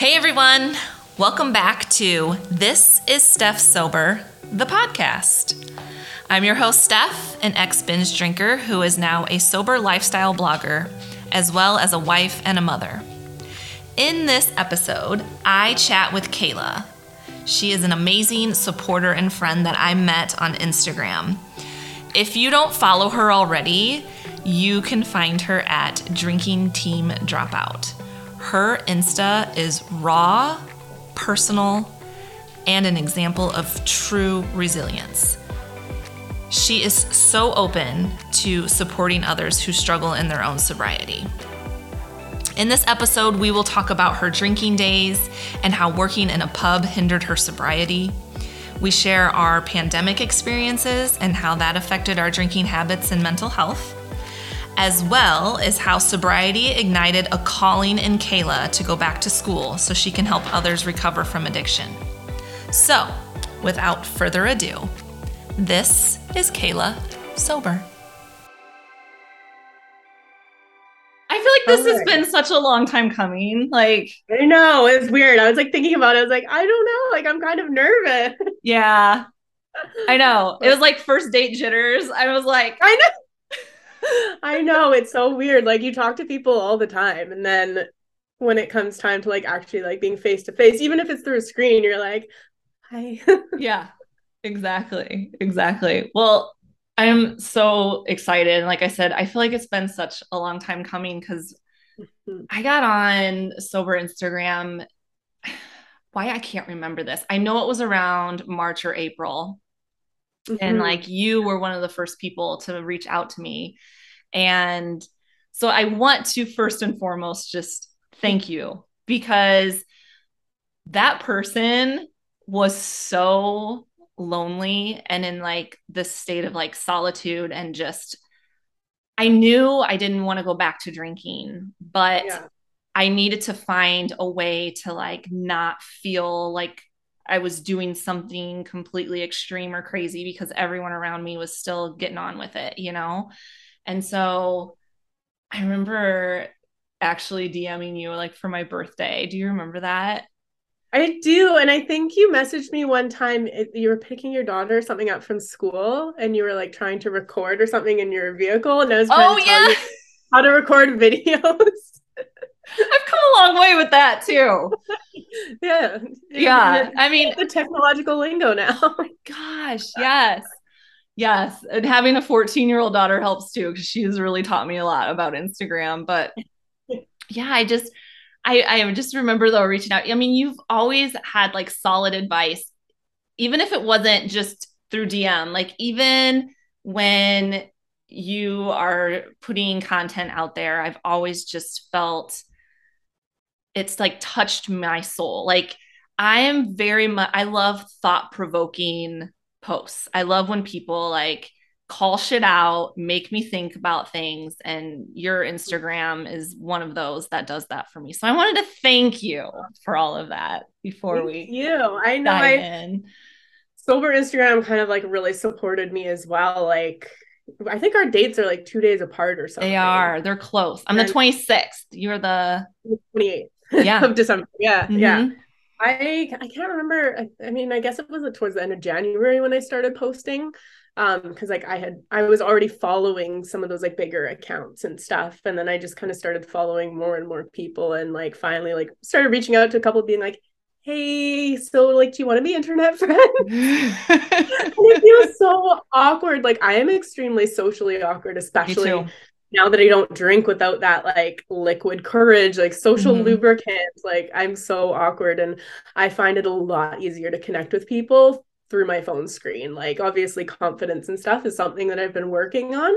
Hey everyone, welcome back to This is Steph Sober, the podcast. I'm your host, Steph, an ex binge drinker who is now a sober lifestyle blogger, as well as a wife and a mother. In this episode, I chat with Kaila. She is an amazing supporter and friend that I met on Instagram. If you don't follow her already, you can find her at Drinking Team Dropout. Her Insta is raw, personal, and an example of true resilience. She is so open to supporting others who struggle in their own sobriety. In this episode, we will talk about her drinking days and how working in a pub hindered her sobriety. We share our pandemic experiences and how that affected our drinking habits and mental health, as well as how sobriety ignited a calling in Kaila to go back to school so she can help others recover from addiction. So, without further ado, this is Kaila Sober. I feel like this has been such a long time coming. Like, I know it's weird. I was like thinking about it. I was like, I don't know. Like, I'm kind of nervous. yeah, I know. It was like first date jitters. I was like, I know. I know. It's so weird. Like, you talk to people all the time, and then when it comes time to like actually like being face to face, even if it's through a screen, you're like, hi. yeah, exactly. Exactly. Well, I'm so excited. Like I said, I feel like it's been such a long time coming because mm-hmm. I got on sober Instagram. Why I can't remember this. I know it was around March or April. Mm-hmm. And like you were one of the first people to reach out to me. And so I want to first and foremost just thank you because that person was so lonely and in like this state of like solitude and just I knew I didn't want to go back to drinking, but yeah. I needed to find a way to like not feel like I was doing something completely extreme or crazy because everyone around me was still getting on with it, you know? And so I remember actually DMing you like for my birthday. Do you remember that? I do. And I think you messaged me one time. You were picking your daughter something up from school and you were like trying to record or something in your vehicle. And I was trying oh, to tell yeah. you how to record videos. I've come a long way with that too. yeah. Yeah. I mean, the technological lingo now. Oh my gosh. Yes. Yes. And having a 14 year old daughter helps too, because she's really taught me a lot about Instagram. But yeah, I just, I, I just remember though reaching out. I mean, you've always had like solid advice, even if it wasn't just through DM, like even when you are putting content out there, I've always just felt it's like touched my soul. Like I am very much, I love thought provoking posts. I love when people like, call shit out, make me think about things. And your Instagram is one of those that does that for me. So I wanted to thank you for all of that before thank we you. I know I in. sober Instagram kind of like really supported me as well. Like I think our dates are like two days apart or something. They are. They're close. I'm and the 26th. You're the 28th yeah. of December. Yeah. Mm-hmm. Yeah. I I can't remember. I, I, mean, I guess it was towards the end of January when I started posting um because like i had i was already following some of those like bigger accounts and stuff and then i just kind of started following more and more people and like finally like started reaching out to a couple being like hey so like do you want to be internet friends it feels so awkward like i am extremely socially awkward especially now that i don't drink without that like liquid courage like social mm-hmm. lubricant like i'm so awkward and i find it a lot easier to connect with people through my phone screen. Like obviously confidence and stuff is something that I've been working on,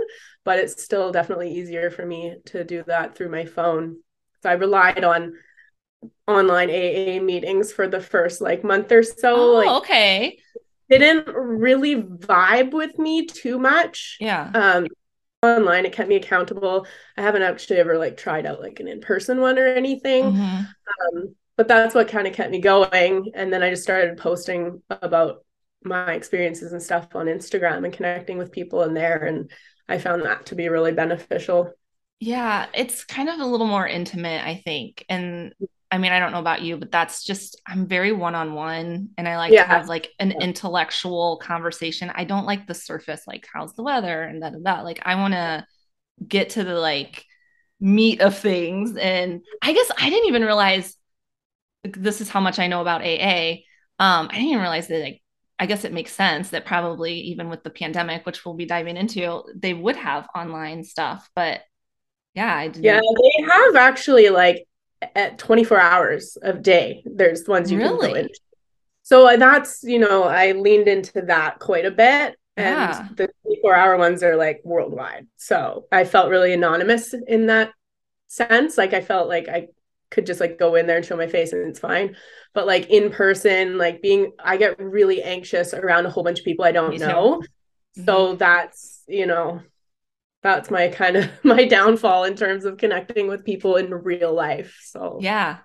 but it's still definitely easier for me to do that through my phone. So I relied on online AA meetings for the first like month or so. Oh, like okay. Didn't really vibe with me too much. Yeah. Um online it kept me accountable. I haven't actually ever like tried out like an in-person one or anything. Mm-hmm. Um but that's what kind of kept me going and then I just started posting about my experiences and stuff on Instagram and connecting with people in there. And I found that to be really beneficial. Yeah, it's kind of a little more intimate, I think. And I mean, I don't know about you, but that's just I'm very one-on-one and I like yeah. to have like an intellectual conversation. I don't like the surface, like how's the weather and that and that. Like I want to get to the like meat of things. And I guess I didn't even realize this is how much I know about AA. Um, I didn't even realize that like I guess it makes sense that probably even with the pandemic, which we'll be diving into, they would have online stuff. But yeah, I didn't. Yeah, they have actually like at 24 hours of day. There's ones you really? can go in. So uh, that's you know I leaned into that quite a bit, yeah. and the 24 hour ones are like worldwide. So I felt really anonymous in that sense. Like I felt like I could just like go in there and show my face and it's fine but like in person like being i get really anxious around a whole bunch of people i don't know mm-hmm. so that's you know that's my kind of my downfall in terms of connecting with people in real life so yeah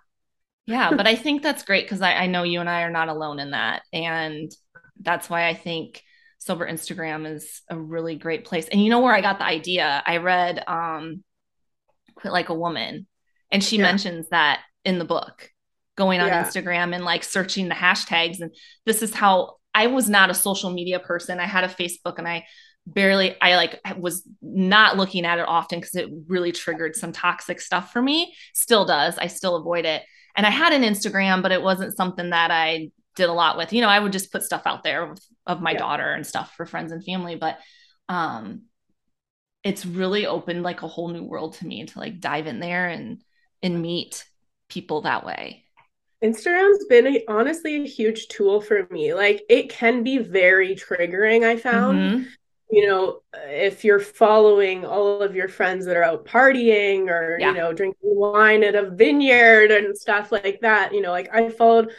yeah but i think that's great because I, I know you and i are not alone in that and that's why i think sober instagram is a really great place and you know where i got the idea i read um quit like a woman and she yeah. mentions that in the book going on yeah. Instagram and like searching the hashtags. And this is how I was not a social media person. I had a Facebook and I barely, I like was not looking at it often because it really triggered some toxic stuff for me. Still does. I still avoid it. And I had an Instagram, but it wasn't something that I did a lot with. You know, I would just put stuff out there of, of my yeah. daughter and stuff for friends and family. But um it's really opened like a whole new world to me to like dive in there and and meet people that way. Instagram's been a, honestly a huge tool for me. Like it can be very triggering, I found. Mm-hmm. You know, if you're following all of your friends that are out partying or, yeah. you know, drinking wine at a vineyard and stuff like that, you know, like I followed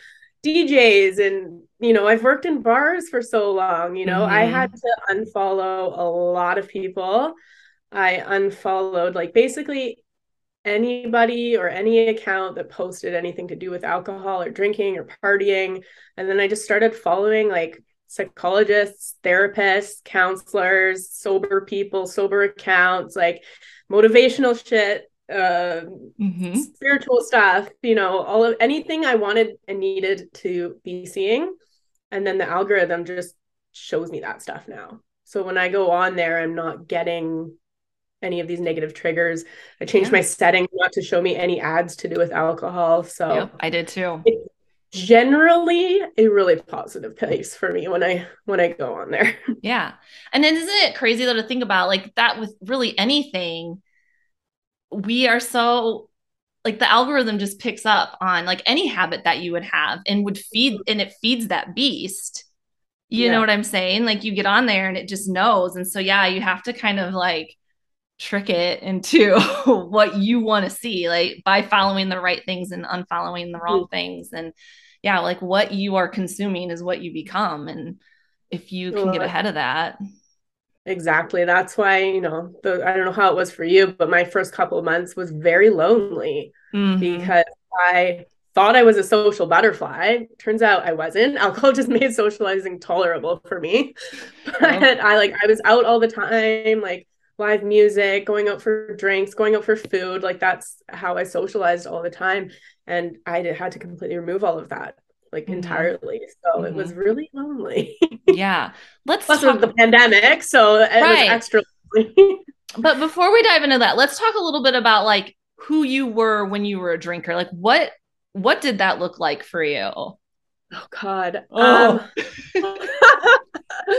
DJs and, you know, I've worked in bars for so long, you know, mm-hmm. I had to unfollow a lot of people. I unfollowed like basically anybody or any account that posted anything to do with alcohol or drinking or partying. And then I just started following like psychologists, therapists, counselors, sober people, sober accounts, like motivational shit, uh, mm-hmm. spiritual stuff, you know, all of anything I wanted and needed to be seeing. And then the algorithm just shows me that stuff now. So when I go on there, I'm not getting any of these negative triggers. I changed yeah. my setting not to show me any ads to do with alcohol. So yep, I did too. Generally a really positive place for me when I when I go on there. Yeah. And then isn't it crazy though to think about like that with really anything? We are so like the algorithm just picks up on like any habit that you would have and would feed and it feeds that beast. You yeah. know what I'm saying? Like you get on there and it just knows. And so yeah, you have to kind of like trick it into what you want to see like by following the right things and unfollowing the wrong mm-hmm. things. And yeah like what you are consuming is what you become. And if you can get ahead of that. Exactly. That's why you know the, i don't know how it was for you but my first couple of months was very lonely mm-hmm. because i thought i was a social butterfly. Turns out i wasn't. Alcohol just made socializing tolerable for me. But i like i was out all the time like live music, going out for drinks, going out for food. Like that's how I socialized all the time. And I did, had to completely remove all of that like mm-hmm. entirely. So mm-hmm. it was mm-hmm. really lonely. yeah. Let's Plus talk the pandemic. So it right. was extra but before we dive into that, let's talk a little bit about like who you were when you were a drinker. Like what what did that look like for you? Oh God. Oh. Um,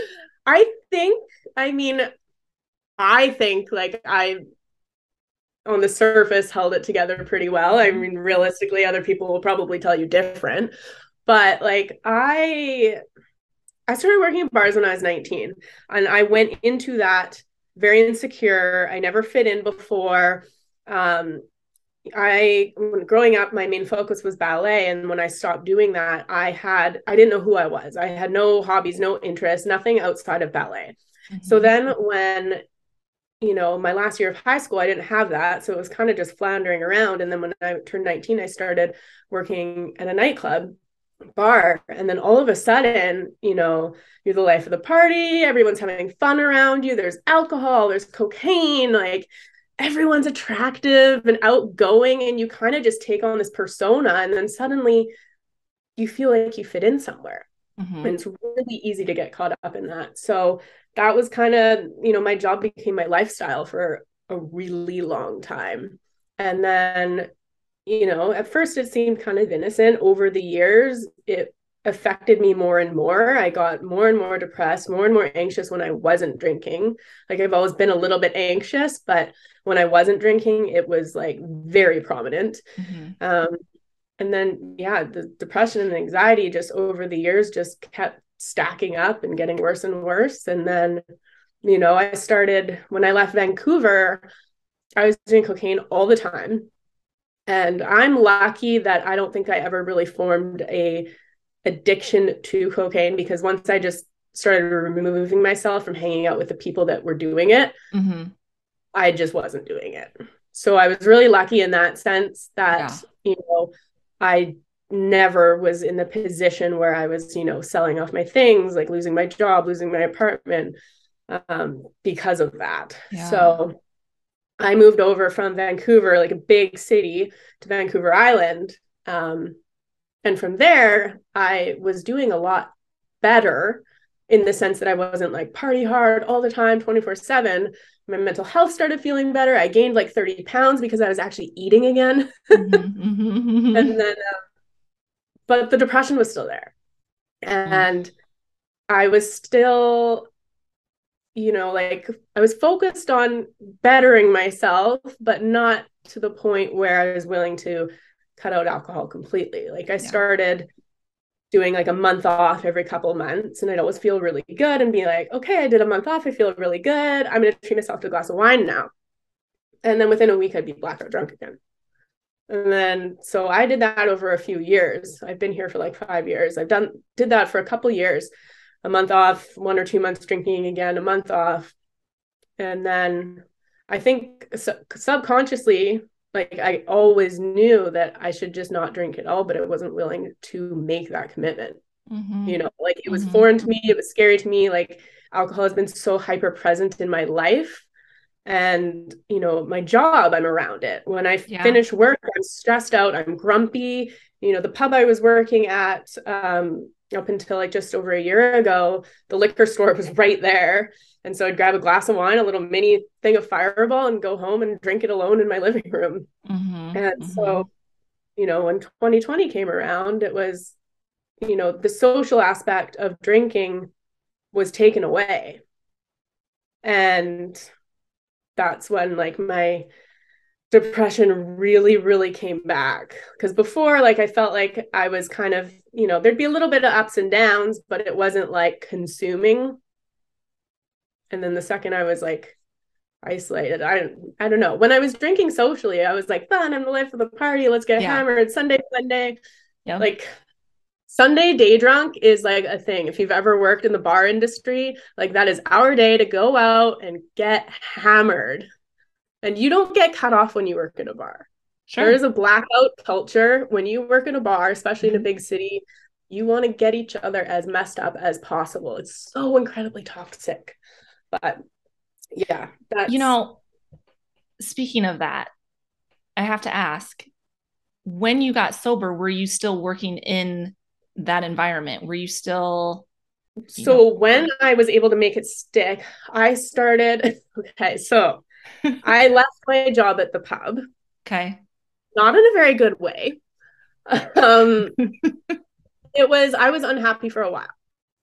I think I mean I think like I on the surface held it together pretty well. I mean, realistically, other people will probably tell you different. But like I I started working at bars when I was 19 and I went into that very insecure. I never fit in before. Um I when growing up my main focus was ballet and when I stopped doing that I had I didn't know who I was. I had no hobbies, no interests, nothing outside of ballet. Mm-hmm. So then when you know, my last year of high school, I didn't have that. So it was kind of just floundering around. And then when I turned 19, I started working at a nightclub bar. And then all of a sudden, you know, you're the life of the party. Everyone's having fun around you. There's alcohol, there's cocaine, like, everyone's attractive and outgoing and you kind of just take on this persona and then suddenly you feel like you fit in somewhere mm-hmm. and it's really easy to get caught up in that so that was kind of you know my job became my lifestyle for a really long time and then you know at first it seemed kind of innocent over the years it affected me more and more. I got more and more depressed, more and more anxious when I wasn't drinking. Like I've always been a little bit anxious, but when I wasn't drinking, it was like very prominent. Mm-hmm. Um, and then, yeah, the depression and anxiety just over the years just kept stacking up and getting worse and worse. And then, you know, I started when I left Vancouver, I was doing cocaine all the time. And I'm lucky that I don't think I ever really formed a addiction to cocaine because once I just started removing myself from hanging out with the people that were doing it, mm-hmm. I just wasn't doing it. So I was really lucky in that sense that, yeah. you know, I never was in the position where I was, you know, selling off my things, like losing my job, losing my apartment um, because of that. Yeah. So I moved over from Vancouver, like a big city, to Vancouver Island. Um, and from there, I was doing a lot better in the sense that I wasn't like party hard all the time, 24 7. My mental health started feeling better. I gained like 30 pounds because I was actually eating again. mm-hmm, mm-hmm. and then, uh, but the depression was still there. And mm-hmm. I was still, you know, like I was focused on bettering myself, but not to the point where I was willing to cut out alcohol completely. Like I yeah. started doing like a month off every couple months and I'd always feel really good and be like, okay, I did a month off. I feel really good. I'm going to treat myself to a glass of wine now. And then within a week, I'd be blackout drunk again. And then, so I did that over a few years. I've been here for like five years. I've done, did that for a couple years, a month off, one or two months drinking again, a month off. And then I think subconsciously, like I always knew that I should just not drink at all, but I wasn't willing to make that commitment. Mm-hmm. You know, like it was mm-hmm. foreign to me, it was scary to me. Like alcohol has been so hyper present in my life. And, you know, my job, I'm around it. When I yeah. finish work, I'm stressed out, I'm grumpy. You know, the pub I was working at, um, up until like just over a year ago, the liquor store was right there. And so I'd grab a glass of wine, a little mini thing of fireball, and go home and drink it alone in my living room. Mm-hmm, and mm-hmm. so, you know, when 2020 came around, it was, you know, the social aspect of drinking was taken away. And that's when like my depression really really came back because before like i felt like i was kind of you know there'd be a little bit of ups and downs but it wasn't like consuming and then the second I was like isolated, I don't I don't know. When I was drinking socially, I was like, fun, I'm the life of the party. Let's get yeah. hammered. Sunday, Sunday. Yeah. Like Sunday day drunk is like a thing. If you've ever worked in the bar industry, like that is our day to go out and get hammered. And you don't get cut off when you work in a bar. Sure. There is a blackout culture when you work in a bar, especially in a mm-hmm. big city. You want to get each other as messed up as possible. It's so incredibly toxic. But yeah, that's you know, speaking of that, I have to ask when you got sober, were you still working in that environment? Were you still so know? when I was able to make it stick, I started okay, so I left my job at the pub. Okay. Not in a very good way. Um it was I was unhappy for a while.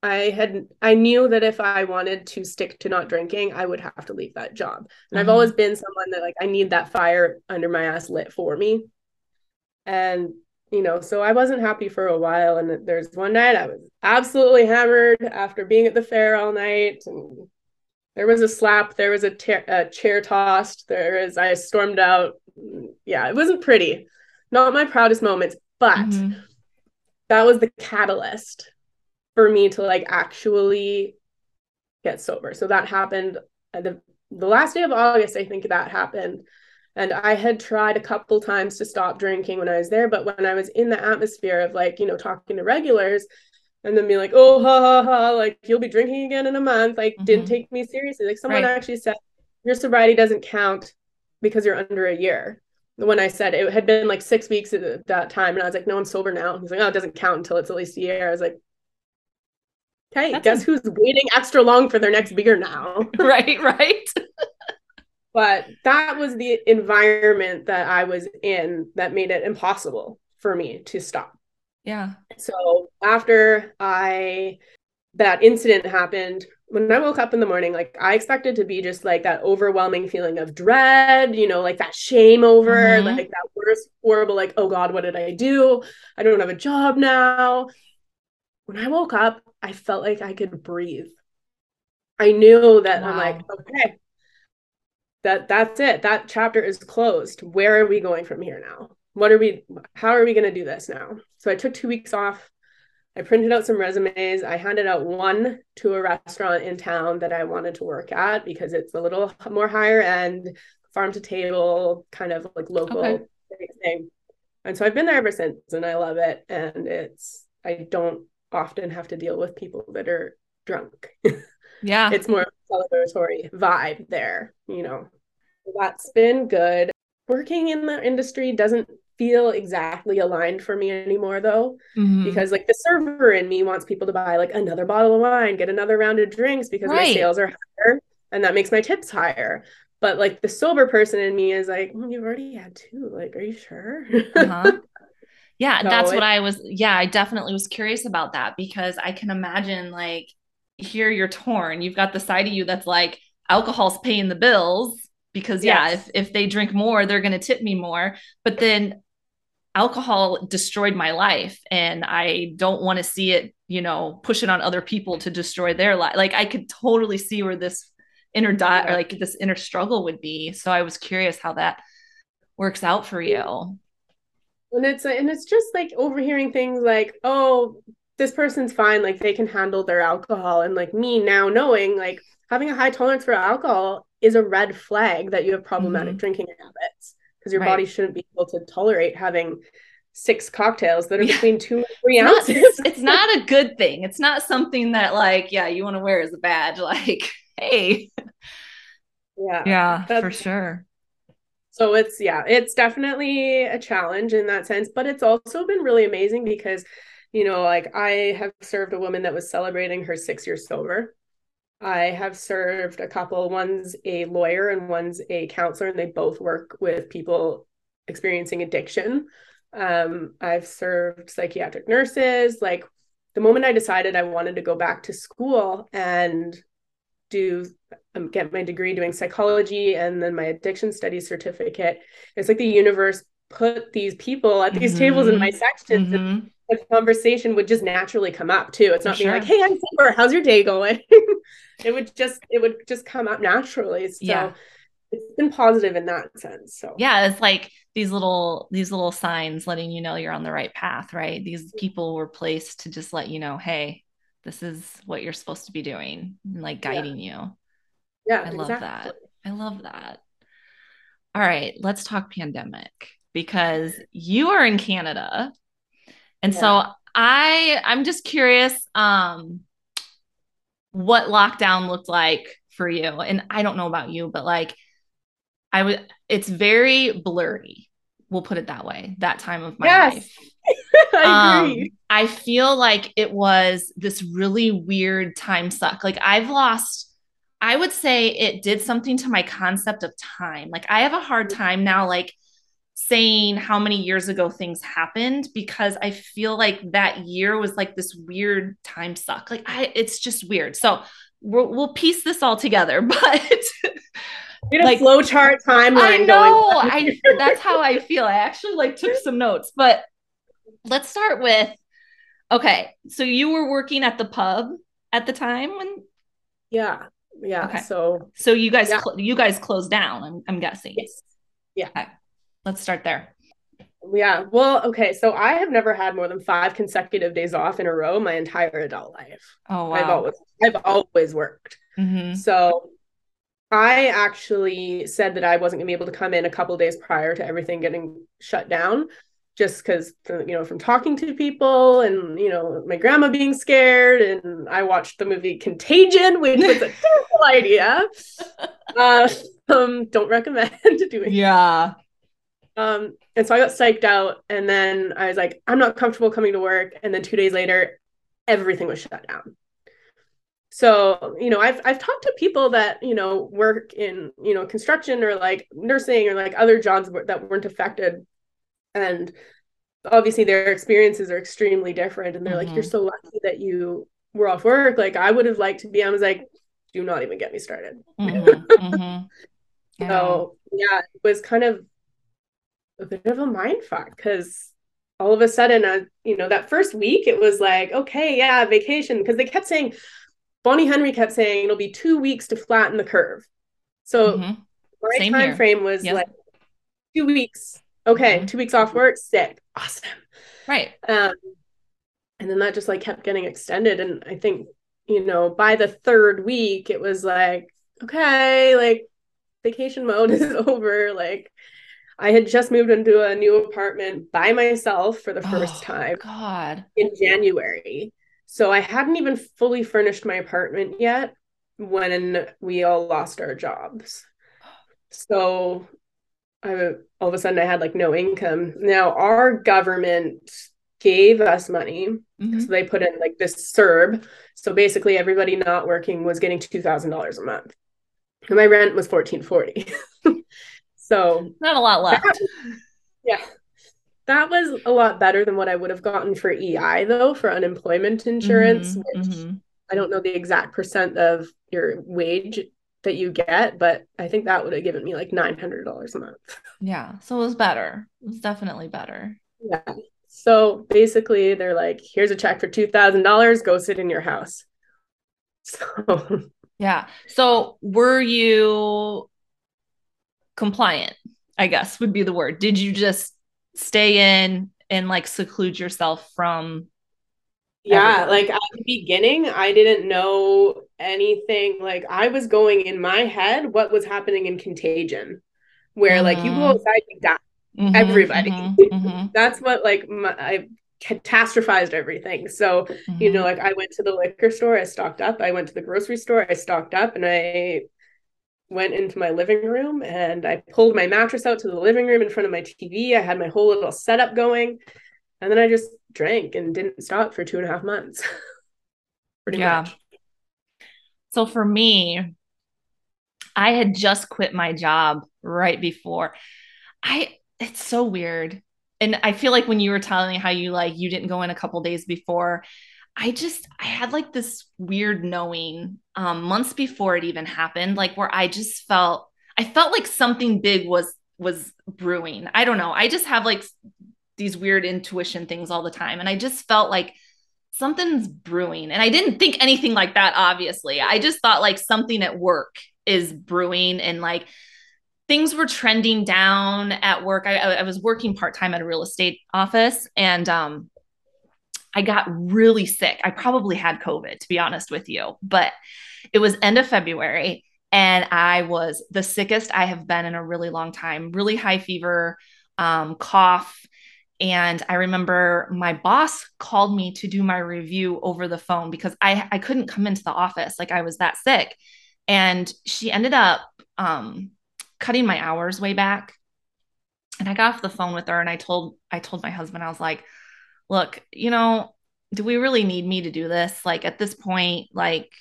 I had I knew that if I wanted to stick to not drinking, I would have to leave that job. And mm-hmm. I've always been someone that like I need that fire under my ass lit for me. And you know, so I wasn't happy for a while. And there's one night I was absolutely hammered after being at the fair all night. And there was a slap, there was a, ter- a chair tossed, there is I stormed out. Yeah, it wasn't pretty. Not my proudest moments, but mm-hmm. that was the catalyst for me to like actually get sober. So that happened the the last day of August, I think that happened. And I had tried a couple times to stop drinking when I was there, but when I was in the atmosphere of like, you know, talking to regulars and then be like, oh, ha, ha, ha, like you'll be drinking again in a month, like mm-hmm. didn't take me seriously. Like someone right. actually said, your sobriety doesn't count because you're under a year. When I said it had been like six weeks at that time, and I was like, no, I'm sober now. He's like, oh, it doesn't count until it's at least a year. I was like, okay, That's guess a- who's waiting extra long for their next beer now? right, right. but that was the environment that I was in that made it impossible for me to stop. Yeah. So after I that incident happened, when I woke up in the morning, like I expected to be just like that overwhelming feeling of dread, you know, like that shame over, mm-hmm. like that worst, horrible, like, oh God, what did I do? I don't have a job now. When I woke up, I felt like I could breathe. I knew that wow. I'm like, okay, that that's it. That chapter is closed. Where are we going from here now? What are we how are we going to do this now? So I took 2 weeks off I printed out some resumes. I handed out one to a restaurant in town that I wanted to work at because it's a little more higher end, farm to table, kind of like local okay. thing. And so I've been there ever since and I love it. And it's, I don't often have to deal with people that are drunk. Yeah. it's more of a celebratory vibe there, you know. That's been good. Working in the industry doesn't feel exactly aligned for me anymore though mm-hmm. because like the server in me wants people to buy like another bottle of wine get another round of drinks because right. my sales are higher and that makes my tips higher but like the sober person in me is like well, you've already had two like are you sure uh-huh. yeah so that's it, what i was yeah i definitely was curious about that because i can imagine like here you're torn you've got the side of you that's like alcohol's paying the bills because yeah yes. if, if they drink more they're going to tip me more but then alcohol destroyed my life and I don't want to see it, you know, push it on other people to destroy their life. Like I could totally see where this inner di- or like this inner struggle would be. So I was curious how that works out for you. And it's and it's just like overhearing things like, oh, this person's fine, like they can handle their alcohol. And like me now knowing like having a high tolerance for alcohol is a red flag that you have problematic mm-hmm. drinking habits because your right. body shouldn't be able to tolerate having six cocktails that are yeah. between two and three it's ounces. Not, it's not a good thing. It's not something that like, yeah, you want to wear as a badge. Like, hey. Yeah. Yeah, for sure. So it's yeah, it's definitely a challenge in that sense, but it's also been really amazing because you know, like I have served a woman that was celebrating her 6 years sober I have served a couple. One's a lawyer and one's a counselor, and they both work with people experiencing addiction. Um, I've served psychiatric nurses. Like the moment I decided I wanted to go back to school and do get my degree doing psychology and then my addiction studies certificate, it's like the universe put these people at these mm-hmm. tables in my sections. Mm-hmm. The conversation would just naturally come up too. It's not For being sure. like, "Hey, I'm sober. How's your day going?" it would just it would just come up naturally so yeah. it's been positive in that sense so yeah it's like these little these little signs letting you know you're on the right path right these people were placed to just let you know hey this is what you're supposed to be doing and like guiding yeah. you yeah i love that i love that all right let's talk pandemic because you are in canada and yeah. so i i'm just curious um what lockdown looked like for you. And I don't know about you, but like I would it's very blurry. We'll put it that way. That time of my yes. life. I agree. Um, I feel like it was this really weird time suck. Like I've lost I would say it did something to my concept of time. Like I have a hard mm-hmm. time now like saying how many years ago things happened because I feel like that year was like this weird time suck. Like I, it's just weird. So we'll, we'll piece this all together, but you like flow chart timeline. I know. I that's how I feel. I actually like took some notes, but let's start with okay. So you were working at the pub at the time when yeah yeah okay. so so you guys yeah. Cl- you guys closed down i'm, I'm guessing yes yeah okay. Let's start there. Yeah. Well, okay. So I have never had more than five consecutive days off in a row my entire adult life. Oh wow. I've always I've always worked. Mm-hmm. So I actually said that I wasn't gonna be able to come in a couple days prior to everything getting shut down, just because you know from talking to people and you know my grandma being scared, and I watched the movie Contagion, which was a terrible idea. Uh, Um, don't recommend doing. Yeah. Um, and so I got psyched out, and then I was like, I'm not comfortable coming to work. And then two days later, everything was shut down. So, you know, I've I've talked to people that, you know, work in, you know, construction or like nursing or like other jobs that weren't affected. And obviously their experiences are extremely different. And they're mm-hmm. like, you're mm-hmm. so lucky that you were off work. Like I would have liked to be, I was like, do not even get me started. Mm-hmm. mm-hmm. Yeah. So yeah, it was kind of a bit of a mind fuck because all of a sudden, uh, you know, that first week it was like, okay, yeah, vacation. Because they kept saying, Bonnie Henry kept saying it'll be two weeks to flatten the curve. So mm-hmm. my Same time here. frame was yep. like two weeks. Okay, mm-hmm. two weeks off work, sick, awesome. Right. Um, and then that just like kept getting extended, and I think you know by the third week it was like, okay, like vacation mode is over. Like I had just moved into a new apartment by myself for the first oh, time. God. In January. So I hadn't even fully furnished my apartment yet when we all lost our jobs. So I all of a sudden I had like no income. Now our government gave us money. Mm-hmm. So they put in like this CERB. So basically everybody not working was getting two thousand dollars a month. And my rent was fourteen forty. So not a lot left. That, yeah. That was a lot better than what I would have gotten for EI though, for unemployment insurance, mm-hmm, which mm-hmm. I don't know the exact percent of your wage that you get, but I think that would have given me like nine hundred dollars a month. Yeah. So it was better. It was definitely better. Yeah. So basically they're like, here's a check for two thousand dollars, go sit in your house. So yeah. So were you compliant, I guess would be the word. Did you just stay in and like seclude yourself from yeah everyone? like at the beginning i didn't know anything like i was going in my head what was happening in contagion where mm-hmm. like you go mm-hmm. outside you die mm-hmm, everybody mm-hmm, mm-hmm. that's what like my, i catastrophized everything so you know mm-hmm. like i went to the liquor store i stocked up i went to the grocery store i stocked up and i went into my living room and I pulled my mattress out to the living room in front of my TV. I had my whole little setup going. And then I just drank and didn't stop for two and a half months. yeah. Much. So for me, I had just quit my job right before. I it's so weird. And I feel like when you were telling me how you like you didn't go in a couple days before, I just I had like this weird knowing um months before it even happened like where I just felt I felt like something big was was brewing. I don't know. I just have like these weird intuition things all the time and I just felt like something's brewing and I didn't think anything like that obviously. I just thought like something at work is brewing and like things were trending down at work. I, I was working part time at a real estate office and um I got really sick. I probably had COVID, to be honest with you, but it was end of February and I was the sickest I have been in a really long time, really high fever, um, cough. And I remember my boss called me to do my review over the phone because I, I couldn't come into the office. Like I was that sick. And she ended up um, cutting my hours way back. And I got off the phone with her and I told I told my husband, I was like, look, you know, do we really need me to do this? Like at this point, like,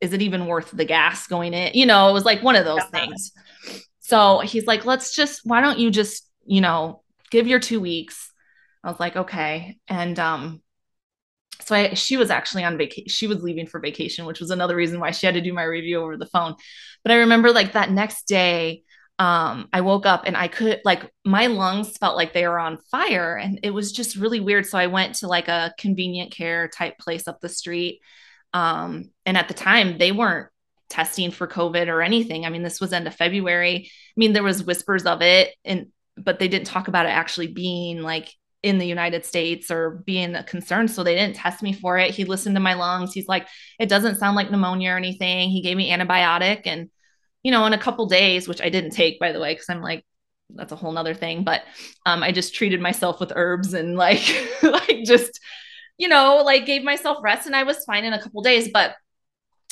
is it even worth the gas going in? You know, it was like one of those yeah. things. So he's like, let's just, why don't you just, you know, give your two weeks? I was like, okay. And um, so I, she was actually on vacation. She was leaving for vacation, which was another reason why she had to do my review over the phone. But I remember like that next day, um, I woke up and I could like my lungs felt like they were on fire and it was just really weird. So I went to like a convenient care type place up the street. Um, and at the time they weren't testing for COVID or anything. I mean, this was end of February. I mean, there was whispers of it and but they didn't talk about it actually being like in the United States or being a concern. So they didn't test me for it. He listened to my lungs. He's like, it doesn't sound like pneumonia or anything. He gave me antibiotic and you know, in a couple days, which I didn't take by the way, because I'm like, that's a whole nother thing. But um, I just treated myself with herbs and like, like just, you know, like gave myself rest and I was fine in a couple days. But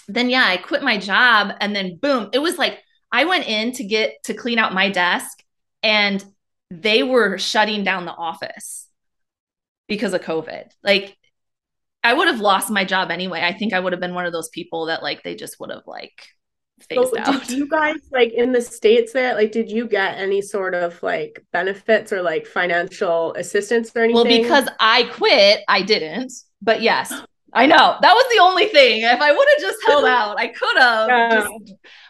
then yeah, I quit my job and then boom, it was like I went in to get to clean out my desk and they were shutting down the office because of COVID. Like I would have lost my job anyway. I think I would have been one of those people that like they just would have like phased so out. Did you guys like in the states there? Like, did you get any sort of like benefits or like financial assistance or anything? Well, because I quit, I didn't. But yes, I know that was the only thing. If I would have just held out, I could have. Yeah.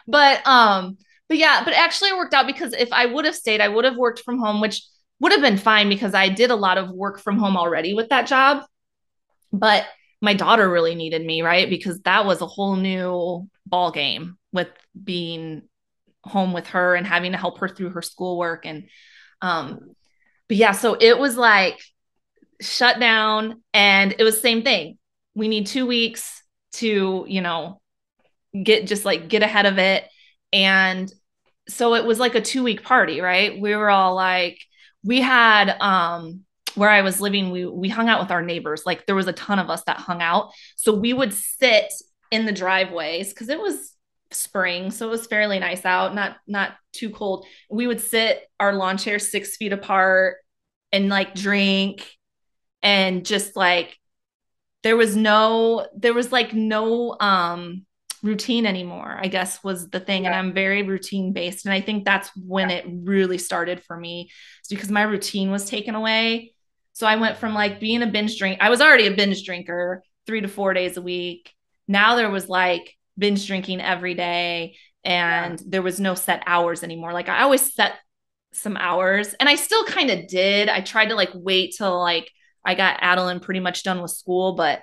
But um, but yeah, but actually it worked out because if I would have stayed, I would have worked from home, which would have been fine because I did a lot of work from home already with that job. But my daughter really needed me, right? Because that was a whole new ball game with being home with her and having to help her through her schoolwork. And um but yeah so it was like shut down. And it was same thing. We need 2 weeks to you know get just like get ahead of it. And so it was like a 2 week party right? We were all like we had um where I was living, we we hung out with our neighbors. Like there was a ton of us that hung out. So we would sit in the driveways because it was spring so it was fairly nice out not not too cold we would sit our lawn chairs six feet apart and like drink and just like there was no there was like no um routine anymore i guess was the thing yeah. and i'm very routine based and i think that's when yeah. it really started for me it's because my routine was taken away so i went from like being a binge drink i was already a binge drinker three to four days a week now there was like binge drinking every day and yeah. there was no set hours anymore. Like I always set some hours and I still kind of did. I tried to like wait till like I got Adeline pretty much done with school, but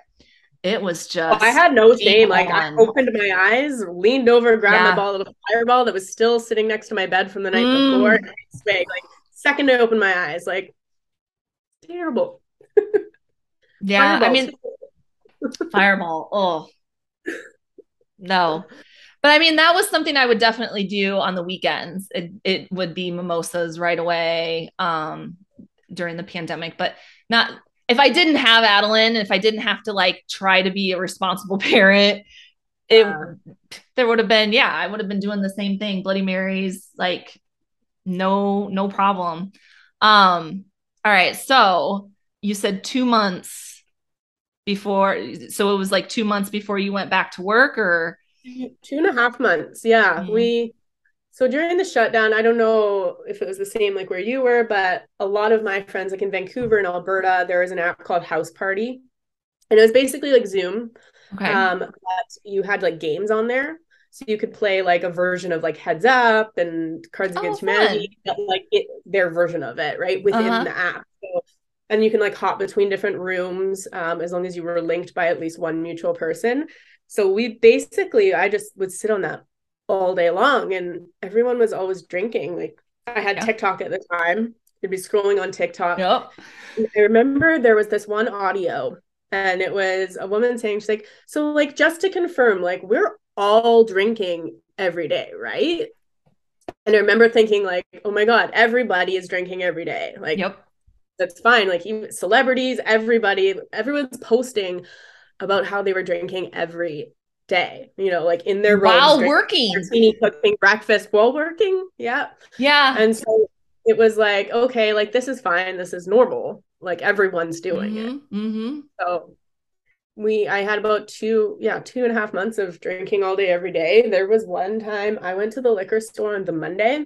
it was just I had no shame. Like I opened my eyes, leaned over, grabbed yeah. my ball of fireball that was still sitting next to my bed from the night mm. before. Like second to open my eyes, like terrible. yeah, I mean fireball. Oh, no. But I mean, that was something I would definitely do on the weekends. It, it would be mimosas right away um, during the pandemic, but not if I didn't have Adeline, if I didn't have to like try to be a responsible parent, it there would have been, yeah, I would have been doing the same thing. Bloody Marys, like no, no problem. Um, all right. So you said two months before so it was like two months before you went back to work or two and a half months yeah mm-hmm. we so during the shutdown i don't know if it was the same like where you were but a lot of my friends like in vancouver and alberta there was an app called house party. And it was basically like zoom okay. um but you had like games on there. So you could play like a version of like heads up and cards oh, against humanity like it, their version of it right within uh-huh. the app. So and you can like hop between different rooms um, as long as you were linked by at least one mutual person. So we basically i just would sit on that all day long and everyone was always drinking like i had yeah. tiktok at the time you'd be scrolling on tiktok yep. i remember there was this one audio and it was a woman saying she's like so like just to confirm like we're all drinking every day right and i remember thinking like oh my god everybody is drinking every day like yep that's fine. Like even celebrities, everybody, everyone's posting about how they were drinking every day. You know, like in their while working, cooking breakfast while working. Yeah, yeah. And so it was like, okay, like this is fine. This is normal. Like everyone's doing mm-hmm, it. Mm-hmm. So we i had about two yeah two and a half months of drinking all day every day there was one time i went to the liquor store on the monday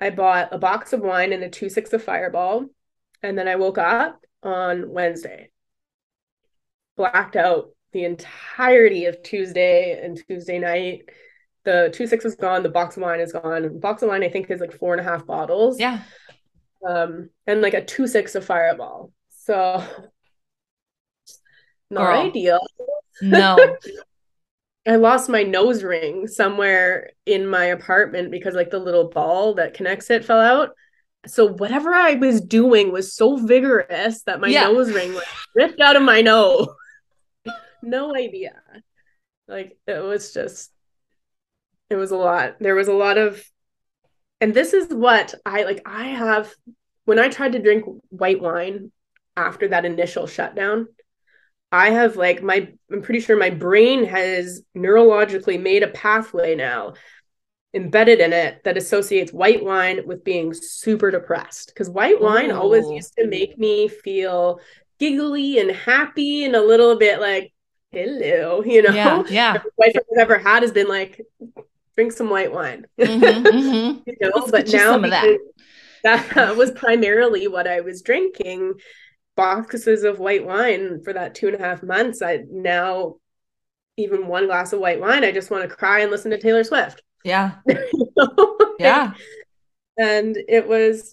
I bought a box of wine and a two six of Fireball, and then I woke up on Wednesday, blacked out the entirety of Tuesday and Tuesday night. The two six is gone. The box of wine is gone. Box of wine I think is like four and a half bottles. Yeah. Um, and like a two six of Fireball. So not Girl. ideal. No. I lost my nose ring somewhere in my apartment because like the little ball that connects it fell out. So whatever I was doing was so vigorous that my yeah. nose ring like ripped out of my nose. No idea. Like it was just it was a lot. There was a lot of and this is what I like I have when I tried to drink white wine after that initial shutdown, I have like my I'm pretty sure my brain has neurologically made a pathway now embedded in it that associates white wine with being super depressed because white wine Ooh. always used to make me feel giggly and happy and a little bit like hello you know yeah, yeah. Every wife I've ever had has been like drink some white wine mm-hmm, mm-hmm. you know Let's but now that. that was primarily what I was drinking boxes of white wine for that two and a half months I now even one glass of white wine I just want to cry and listen to Taylor Swift yeah. yeah. And it was,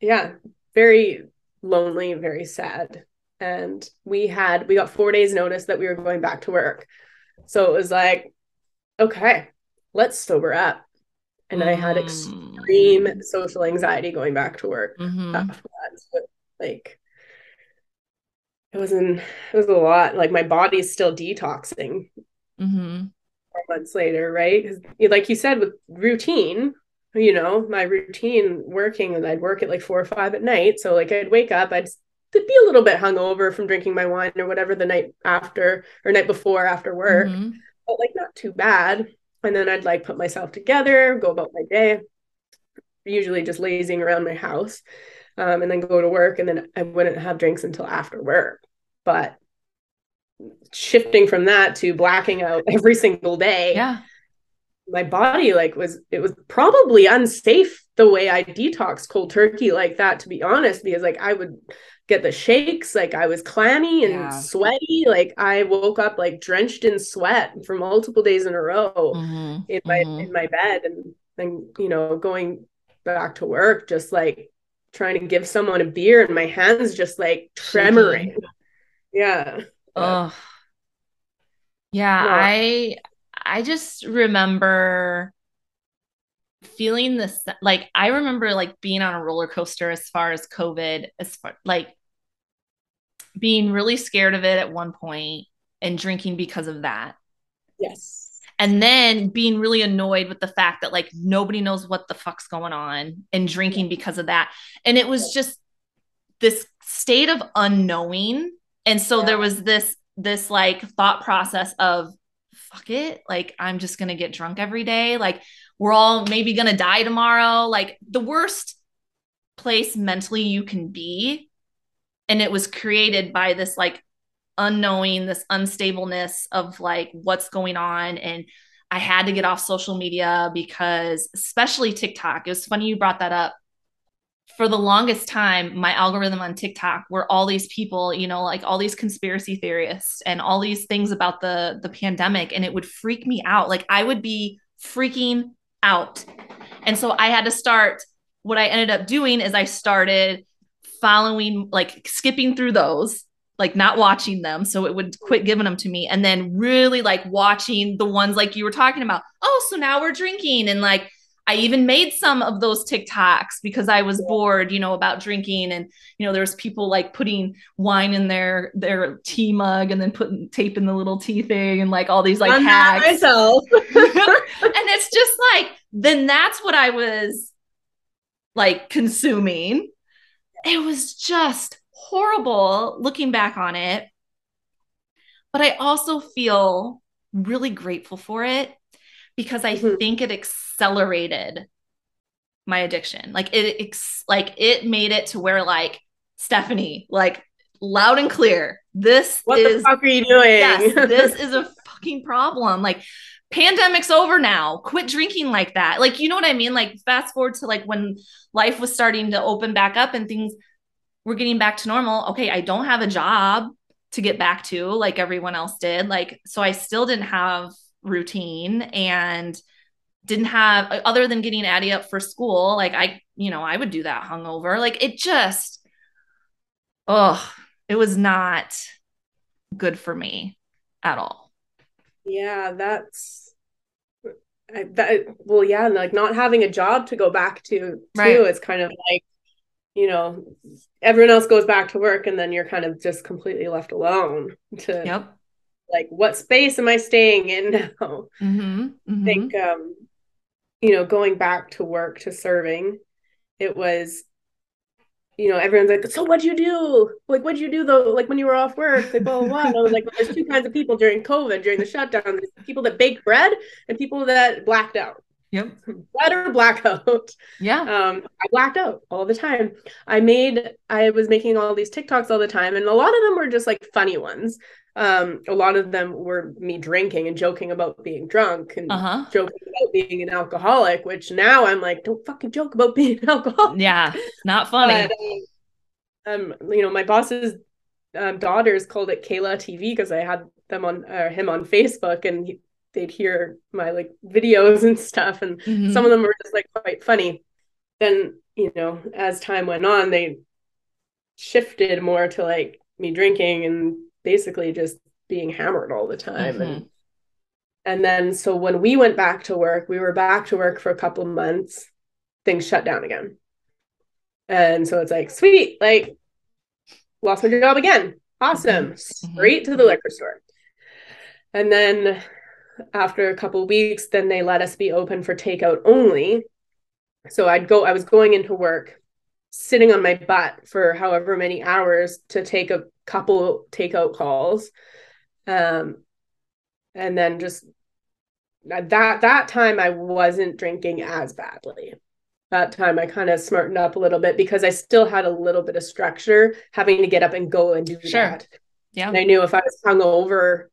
yeah, very lonely, very sad. And we had, we got four days' notice that we were going back to work. So it was like, okay, let's sober up. And mm. I had extreme mm. social anxiety going back to work mm-hmm. after that. So, like, it was not it was a lot. Like my body's still detoxing. Mm-hmm months later, right? Because, like you said, with routine, you know, my routine working, and I'd work at like four or five at night. So, like, I'd wake up, I'd be a little bit hungover from drinking my wine or whatever the night after or night before after work, mm-hmm. but like not too bad. And then I'd like put myself together, go about my day, usually just lazing around my house, um, and then go to work. And then I wouldn't have drinks until after work. But shifting from that to blacking out every single day yeah my body like was it was probably unsafe the way i detox cold turkey like that to be honest because like i would get the shakes like i was clammy and yeah. sweaty like i woke up like drenched in sweat for multiple days in a row mm-hmm. in my mm-hmm. in my bed and then you know going back to work just like trying to give someone a beer and my hands just like tremoring yeah Oh. Yeah, yeah, I I just remember feeling this like I remember like being on a roller coaster as far as COVID, as far like being really scared of it at one point and drinking because of that. Yes. And then being really annoyed with the fact that like nobody knows what the fuck's going on and drinking because of that. And it was just this state of unknowing and so yeah. there was this this like thought process of fuck it. Like i'm just going to get drunk every day. Like we're all maybe going to die tomorrow. Like the worst place mentally you can be and it was created by this like unknowing this unstableness of like what's going on. And i had to get off social media because especially tiktok it was funny you brought that up for the longest time, my algorithm on TikTok were all these people, you know, like all these conspiracy theorists and all these things about the the pandemic, and it would freak me out. Like I would be freaking out, and so I had to start. What I ended up doing is I started following, like skipping through those, like not watching them, so it would quit giving them to me, and then really like watching the ones like you were talking about. Oh, so now we're drinking, and like I even made some of those TikToks because I was bored, you know, about drinking. And, you know, there's people like putting wine in their their tea mug and then putting tape in the little tea thing and like all these like I'm hacks. Myself. and it's just like, then that's what I was like consuming. It was just horrible looking back on it. But I also feel really grateful for it because I mm-hmm. think it accelerated my addiction. Like it, ex- like it made it to where like Stephanie, like loud and clear, this what is the fuck are you doing? yes, this is a fucking problem. Like pandemic's over now. Quit drinking like that. Like you know what I mean? Like fast forward to like when life was starting to open back up and things were getting back to normal. Okay, I don't have a job to get back to like everyone else did. Like so I still didn't have routine and didn't have other than getting Addie up for school, like I, you know, I would do that hungover. Like it just, oh, it was not good for me at all. Yeah, that's I, that. Well, yeah, and like not having a job to go back to too. Right. It's kind of like, you know, everyone else goes back to work, and then you're kind of just completely left alone to yep like what space am i staying in now mm-hmm, mm-hmm. i think um you know going back to work to serving it was you know everyone's like so what'd you do like what'd you do though like when you were off work like well what i was like well, there's two kinds of people during covid during the shutdown there's people that bake bread and people that blacked out Yep. Bread Better blackout. Yeah. Um, I blacked out all the time. I made I was making all these TikToks all the time, and a lot of them were just like funny ones. Um, a lot of them were me drinking and joking about being drunk and uh-huh. joking about being an alcoholic, which now I'm like, don't fucking joke about being an alcoholic. Yeah, not funny. But, um, um, you know, my boss's um, daughters called it Kaila TV because I had them on uh, him on Facebook, and he, they'd hear my like videos and stuff and mm-hmm. some of them were just like quite funny then you know as time went on they shifted more to like me drinking and basically just being hammered all the time mm-hmm. and and then so when we went back to work we were back to work for a couple of months things shut down again and so it's like sweet like lost my job again awesome mm-hmm. straight to the liquor store and then after a couple weeks, then they let us be open for takeout only. So I'd go, I was going into work, sitting on my butt for however many hours to take a couple takeout calls. Um, and then just that that time I wasn't drinking as badly. That time I kind of smartened up a little bit because I still had a little bit of structure having to get up and go and do sure. that. Yeah. And I knew if I was hung over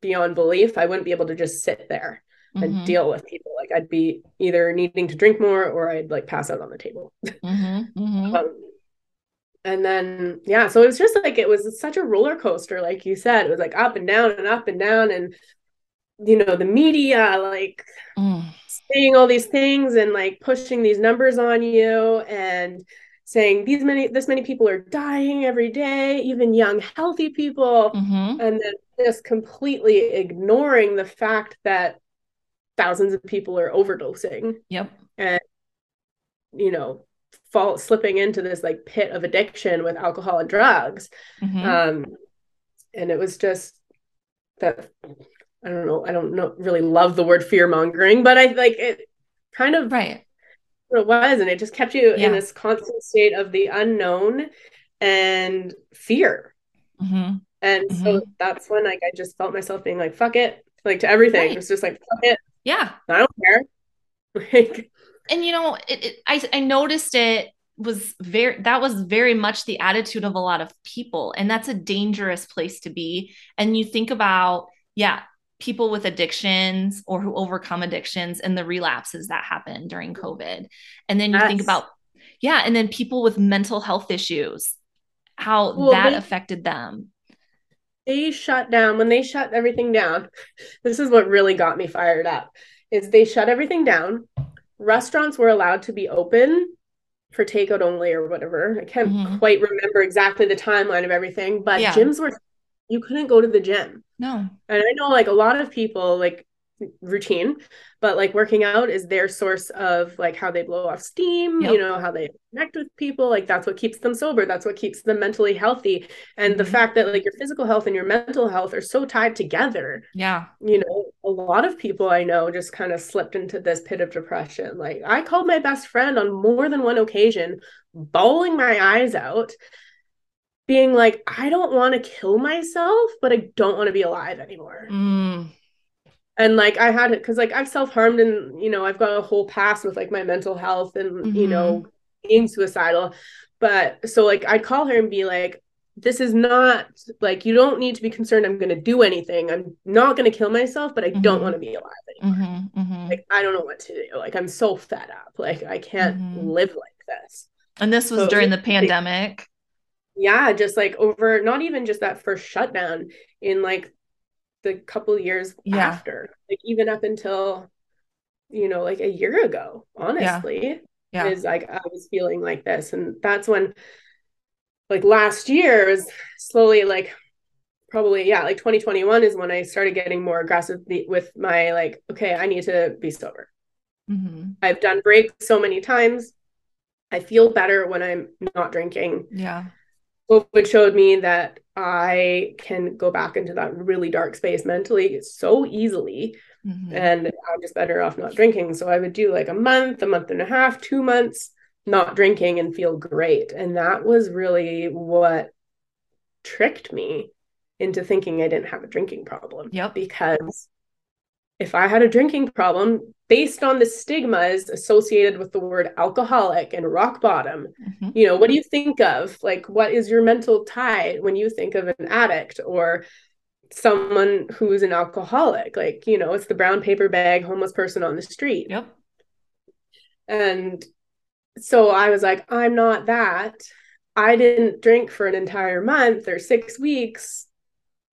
beyond belief, I wouldn't be able to just sit there mm-hmm. and deal with people. Like I'd be either needing to drink more or I'd like pass out on the table. Mm-hmm. Mm-hmm. um, and then yeah, so it was just like it was such a roller coaster, like you said. It was like up and down and up and down, and you know the media like mm. saying all these things and like pushing these numbers on you and saying these many this many people are dying every day even young healthy people mm-hmm. and then just completely ignoring the fact that thousands of people are overdosing yep and you know fall slipping into this like pit of addiction with alcohol and drugs mm-hmm. um and it was just that i don't know i don't know really love the word fear mongering but i like it kind of right it was and it just kept you yeah. in this constant state of the unknown and fear mm-hmm. and mm-hmm. so that's when like i just felt myself being like fuck it like to everything right. it's just like fuck it yeah i don't care like and you know it, it, i i noticed it was very that was very much the attitude of a lot of people and that's a dangerous place to be and you think about yeah people with addictions or who overcome addictions and the relapses that happen during COVID. And then you yes. think about, yeah, and then people with mental health issues, how well, that they, affected them. They shut down when they shut everything down. This is what really got me fired up. Is they shut everything down. Restaurants were allowed to be open for takeout only or whatever. I can't mm-hmm. quite remember exactly the timeline of everything, but yeah. gyms were you couldn't go to the gym. No. And I know like a lot of people like routine, but like working out is their source of like how they blow off steam, yep. you know, how they connect with people. Like that's what keeps them sober. That's what keeps them mentally healthy. And mm-hmm. the fact that like your physical health and your mental health are so tied together. Yeah. You know, a lot of people I know just kind of slipped into this pit of depression. Like I called my best friend on more than one occasion, bawling my eyes out being like, I don't want to kill myself, but I don't want to be alive anymore. Mm. And like I had it because like I've self harmed and you know I've got a whole past with like my mental health and mm-hmm. you know being suicidal. But so like I'd call her and be like, this is not like you don't need to be concerned i'm going to do anything i'm not going to kill myself but i mm-hmm. don't want to be alive anymore mm-hmm, mm-hmm. like i don't know what to do like i'm so fed up like i can't mm-hmm. live like this and this was so during the pandemic yeah just like over not even just that first shutdown in like the couple years yeah. after like even up until you know like a year ago honestly yeah. yeah. is like i was feeling like this and that's when like last year is slowly like probably yeah like 2021 is when i started getting more aggressive with my like okay i need to be sober mm-hmm. i've done breaks so many times i feel better when i'm not drinking yeah COVID showed me that I can go back into that really dark space mentally so easily. Mm-hmm. And I'm just better off not drinking. So I would do like a month, a month and a half, two months not drinking and feel great. And that was really what tricked me into thinking I didn't have a drinking problem. Yep. Because if I had a drinking problem based on the stigmas associated with the word alcoholic and rock bottom, mm-hmm. you know, what do you think of? Like, what is your mental tie when you think of an addict or someone who's an alcoholic? Like, you know, it's the brown paper bag homeless person on the street. Yep. And so I was like, I'm not that. I didn't drink for an entire month or six weeks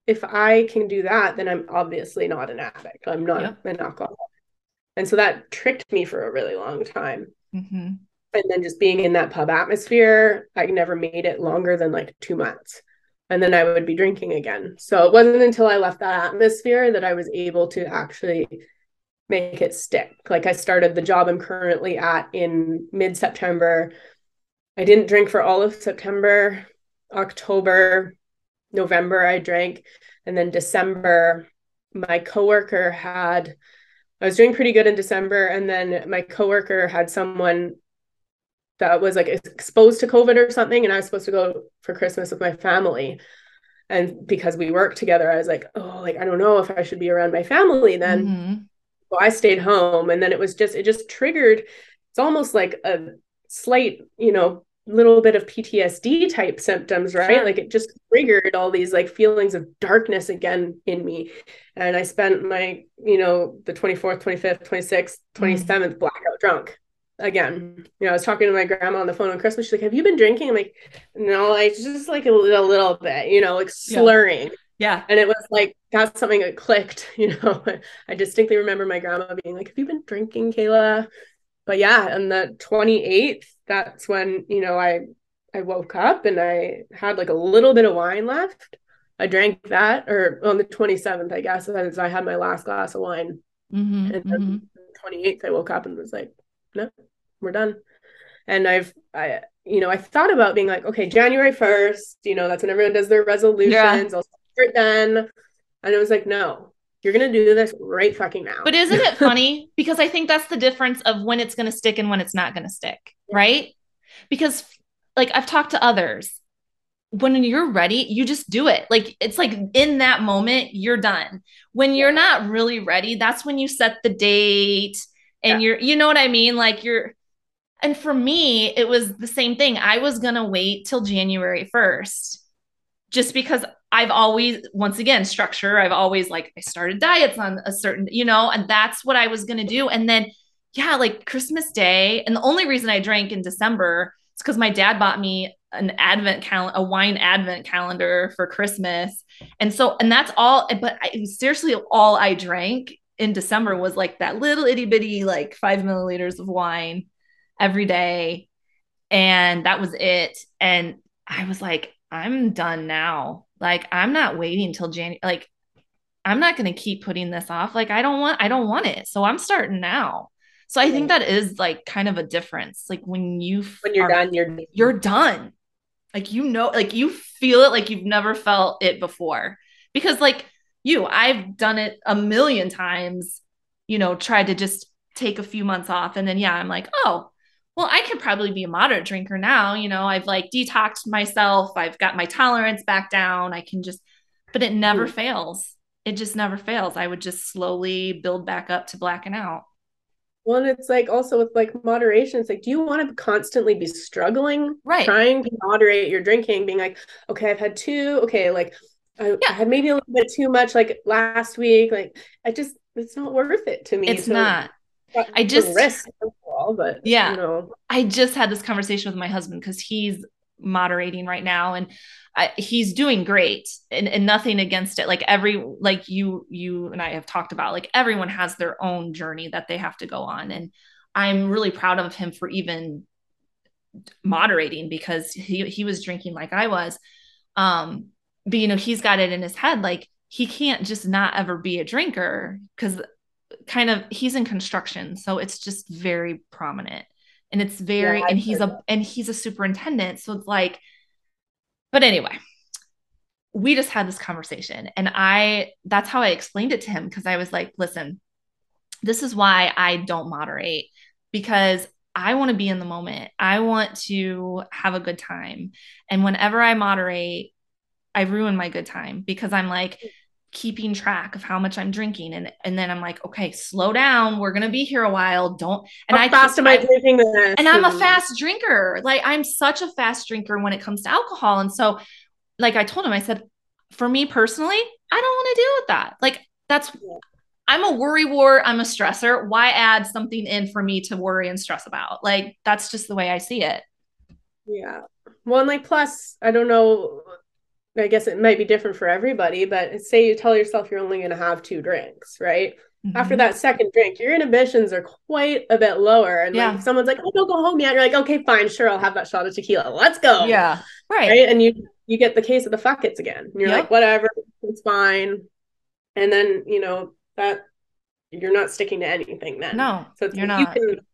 if I can do that, then I'm obviously not an addict. I'm not yeah. an alcoholic. And so that tricked me for a really long time. Mm-hmm. And then just being in that pub atmosphere, I never made it longer than like two months. And then I would be drinking again. So it wasn't until I left that atmosphere that I was able to actually make it stick. Like I started the job I'm currently at in mid September. I didn't drink for all of September, October, November I drank, and then December my coworker had I was doing pretty good in December, and then my coworker had someone that was like exposed to COVID or something, and I was supposed to go for Christmas with my family. And because we worked together, I was like, oh, like I don't know if I should be around my family then. Mm-hmm. So I stayed home, and then it was just it just triggered. It's almost like a slight, you know, little bit of PTSD type symptoms, right? Sure. Like it just triggered all these like feelings of darkness again in me. And I spent my, you know, the 24th, 25th, 26th, 27th mm. blackout drunk again. You know, I was talking to my grandma on the phone on Christmas. She's like, Have you been drinking? I'm like, No, like just like a, a little bit, you know, like slurring. Yeah. yeah. And it was like, that's something that clicked, you know. I distinctly remember my grandma being like, Have you been drinking, Kaila? But yeah, on the 28th, that's when you know i i woke up and i had like a little bit of wine left. I drank that or on the 27th i guess as i had my last glass of wine. Mm-hmm, and then mm-hmm. 28th i woke up and was like no we're done. And i've i you know i thought about being like okay january 1st you know that's when everyone does their resolutions. Yeah. i'll start then. And it was like no you're gonna do this right fucking now. But isn't it funny? because I think that's the difference of when it's gonna stick and when it's not gonna stick, right? Because like I've talked to others, when you're ready, you just do it. Like it's like in that moment, you're done. When you're not really ready, that's when you set the date and yeah. you're, you know what I mean? Like you're, and for me, it was the same thing. I was gonna wait till January 1st just because I've always, once again, structure. I've always like, I started diets on a certain, you know, and that's what I was going to do. And then, yeah, like Christmas Day. And the only reason I drank in December is because my dad bought me an advent calendar, a wine advent calendar for Christmas. And so, and that's all, but I, seriously, all I drank in December was like that little itty bitty, like five milliliters of wine every day. And that was it. And I was like, I'm done now. Like I'm not waiting till January. Like I'm not going to keep putting this off. Like I don't want I don't want it. So I'm starting now. So I think that is like kind of a difference. Like when you when you're are, done, you're you're done. Like you know, like you feel it like you've never felt it before. Because like you, I've done it a million times, you know, tried to just take a few months off and then yeah, I'm like, "Oh, well, I could probably be a moderate drinker now. You know, I've like detoxed myself, I've got my tolerance back down. I can just, but it never mm-hmm. fails. It just never fails. I would just slowly build back up to blacking out. Well, and it's like also with like moderation, it's like, do you want to constantly be struggling, right? Trying to moderate your drinking, being like, okay, I've had two, okay, like I, yeah. I had maybe a little bit too much like last week. Like I just, it's not worth it to me. It's so, not. I just risk all, but yeah, you know. I just had this conversation with my husband because he's moderating right now and I, he's doing great and, and nothing against it. Like every, like you, you and I have talked about, like everyone has their own journey that they have to go on. And I'm really proud of him for even moderating because he, he was drinking like I was. Um, but you know, he's got it in his head, like he can't just not ever be a drinker because kind of he's in construction so it's just very prominent. And it's very yeah, and he's a that. and he's a superintendent so it's like but anyway we just had this conversation and i that's how i explained it to him because i was like listen this is why i don't moderate because i want to be in the moment. I want to have a good time. And whenever i moderate i ruin my good time because i'm like keeping track of how much I'm drinking. And and then I'm like, okay, slow down. We're gonna be here a while. Don't and how I fast am I drinking this? And I'm a fast drinker. Like I'm such a fast drinker when it comes to alcohol. And so, like I told him, I said, for me personally, I don't want to deal with that. Like that's I'm a worry war, I'm a stressor. Why add something in for me to worry and stress about? Like that's just the way I see it. Yeah. Well, and like plus, I don't know. I guess it might be different for everybody, but say you tell yourself you're only going to have two drinks, right? Mm-hmm. After that second drink, your inhibitions are quite a bit lower. And yeah. like someone's like, "Oh, don't go home yet." You're like, "Okay, fine, sure, I'll have that shot of tequila. Let's go." Yeah, right. Right, and you you get the case of the fuckets again. And you're yep. like, "Whatever, it's fine." And then you know that you're not sticking to anything then. No, so you're not. You can,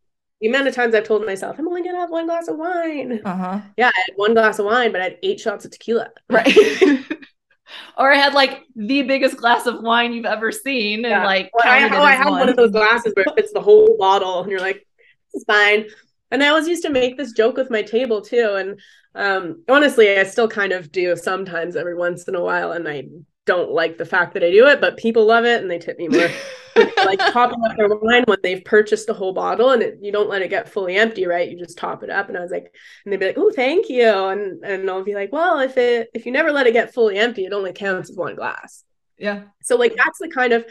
the amount of times I've told myself, I'm only gonna have one glass of wine. Uh-huh. Yeah, I had one glass of wine, but I had eight shots of tequila. Right. or I had like the biggest glass of wine you've ever seen, and like well, I, oh, I have one. one of those glasses where it fits the whole bottle, and you're like, it's fine. And I always used to make this joke with my table too. And um, honestly, I still kind of do sometimes every once in a while, and I don't like the fact that I do it, but people love it and they tip me more. like topping up their wine when they've purchased a whole bottle and it, you don't let it get fully empty, right? You just top it up. And I was like, and they'd be like, "Oh, thank you," and and I'll be like, "Well, if it if you never let it get fully empty, it only counts as one glass." Yeah. So like that's the kind of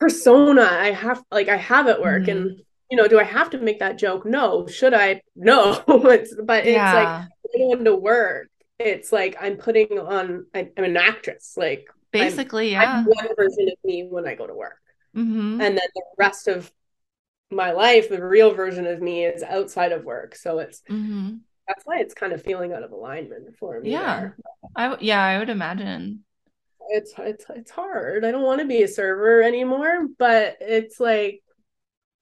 persona I have. Like I have at work, mm-hmm. and you know, do I have to make that joke? No. Should I? No. it's, but it's like going to work it's like I'm putting on I, am an actress like basically I'm, yeah I'm one version of me when I go to work mm-hmm. and then the rest of my life the real version of me is outside of work so it's mm-hmm. that's why it's kind of feeling out of alignment for me yeah there. I yeah I would imagine it's it's it's hard I don't want to be a server anymore but it's like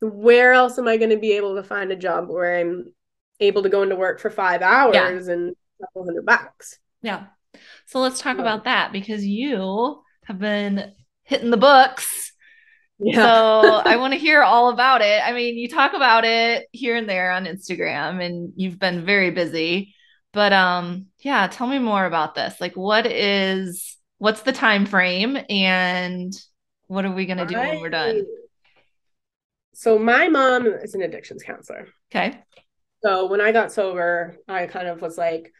where else am I going to be able to find a job where I'm able to go into work for five hours yeah. and couple hundred bucks. Yeah. So let's talk yeah. about that because you have been hitting the books. Yeah. So I want to hear all about it. I mean, you talk about it here and there on Instagram and you've been very busy. But um yeah, tell me more about this. Like what is what's the time frame and what are we going to do when we're done? So my mom is an addictions counselor. Okay. So when I got sober, I kind of was like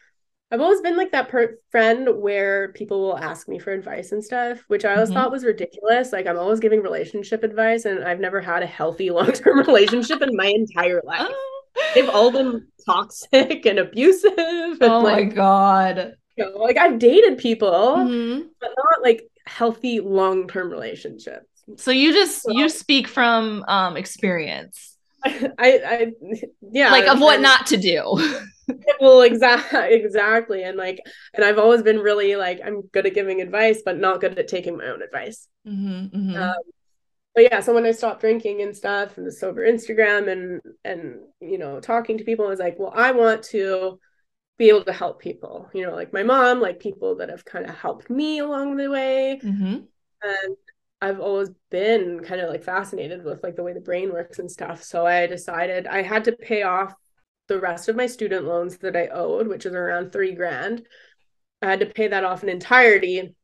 I've always been like that per- friend where people will ask me for advice and stuff, which I always mm-hmm. thought was ridiculous. Like I'm always giving relationship advice, and I've never had a healthy long term relationship in my entire life. Oh. They've all been toxic and abusive. And oh like, my god! You know, like I've dated people, mm-hmm. but not like healthy long term relationships. So you just so, you speak from um experience. I, I, yeah, like of what not to do. well, exactly, exactly, and like, and I've always been really like I'm good at giving advice, but not good at taking my own advice. Mm-hmm, mm-hmm. Um, but yeah, so when I stopped drinking and stuff, and the sober Instagram, and and you know talking to people, I was like, well, I want to be able to help people. You know, like my mom, like people that have kind of helped me along the way, mm-hmm. and I've always been kind of like fascinated with like the way the brain works and stuff. So I decided I had to pay off the rest of my student loans that I owed, which is around three grand. I had to pay that off in entirety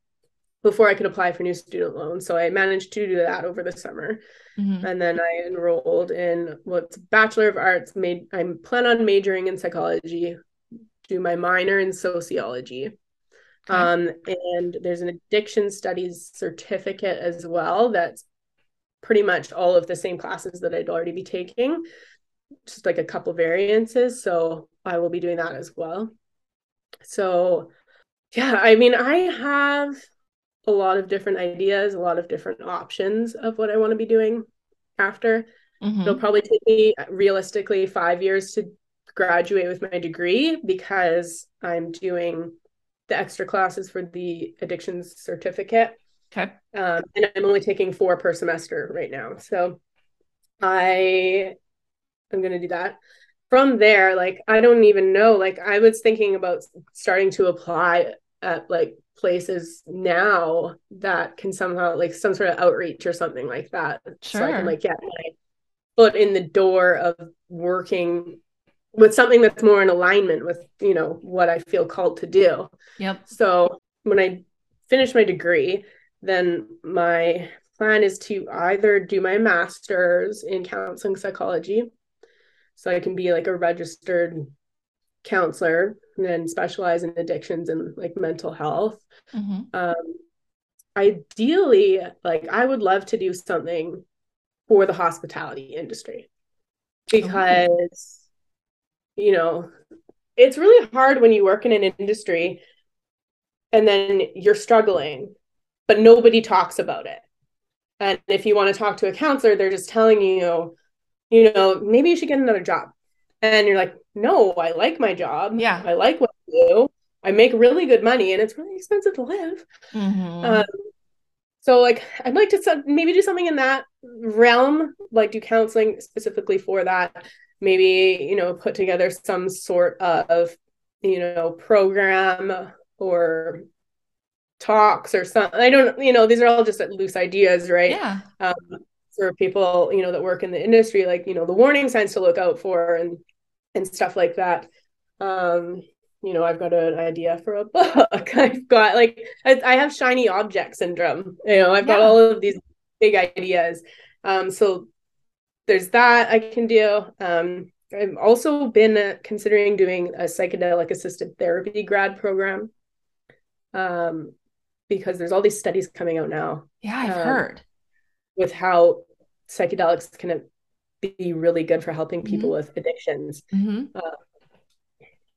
before I could apply for new student loans. So I managed to do that over the summer. Mm-hmm. And then I enrolled in what's Bachelor of Arts. Made I plan on majoring in psychology, do my minor in sociology. Okay. Um, and there's an addiction studies certificate as well. That's pretty much all of the same classes that I'd already be taking, just like a couple variances. So I will be doing that as well. So, yeah, I mean, I have a lot of different ideas, a lot of different options of what I want to be doing after. Mm-hmm. It'll probably take me realistically five years to graduate with my degree because I'm doing the extra classes for the addictions certificate. Okay. Um, and I'm only taking four per semester right now. So I am going to do that. From there, like, I don't even know. Like, I was thinking about starting to apply at like places now that can somehow, like, some sort of outreach or something like that. Sure. So I can, like, get my foot in the door of working with something that's more in alignment with you know what i feel called to do yep so when i finish my degree then my plan is to either do my master's in counseling psychology so I can be like a registered counselor and then specialize in addictions and like mental health. Mm-hmm. Um, ideally, like I would love to do something for the hospitality industry because, okay. you know, it's really hard when you work in an industry and then you're struggling, but nobody talks about it. And if you want to talk to a counselor, they're just telling you, you know, maybe you should get another job. And you're like, no, I like my job. Yeah. I like what I do. I make really good money and it's really expensive to live. Mm-hmm. Um, so like I'd like to maybe do something in that realm, like do counseling specifically for that. Maybe, you know, put together some sort of, you know, program or talks or something. I don't, you know, these are all just loose ideas, right? Yeah. Um, for people you know that work in the industry like you know the warning signs to look out for and and stuff like that. Um you know i've got an idea for a book. I've got like i, I have shiny object syndrome you know i've got all of these big ideas. Um so there's that i can do. Um i've also been uh, considering doing a psychedelic assisted therapy grad program um because there's all these studies coming out now. Yeah i've um, heard with how psychedelics can be really good for helping people mm-hmm. with addictions. Mm-hmm. Uh,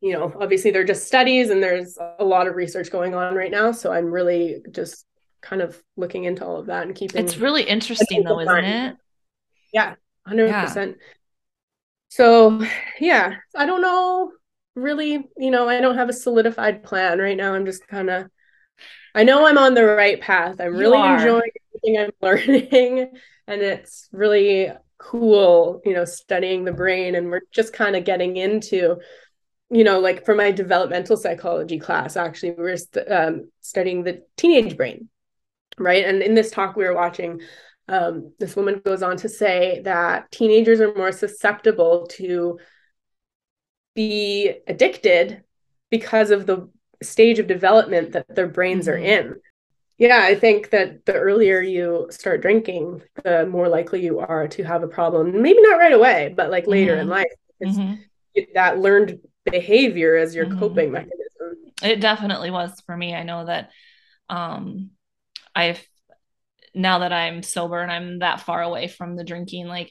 you know, obviously they're just studies and there's a lot of research going on right now. So I'm really just kind of looking into all of that and keeping it's really interesting though, isn't it? Yeah, 100%. So, yeah, I don't know really, you know, I don't have a solidified plan right now. I'm just kind of I know I'm on the right path. I'm really enjoying everything I'm learning and it's really cool, you know, studying the brain and we're just kind of getting into you know, like for my developmental psychology class, actually, we were st- um, studying the teenage brain, right? And in this talk, we were watching, um, this woman goes on to say that teenagers are more susceptible to be addicted because of the stage of development that their brains mm-hmm. are in. Yeah, I think that the earlier you start drinking, the more likely you are to have a problem. Maybe not right away, but like later mm-hmm. in life. Mm-hmm. That learned behavior as your mm-hmm. coping mechanism. It definitely was for me. I know that um I've now that I'm sober and I'm that far away from the drinking, like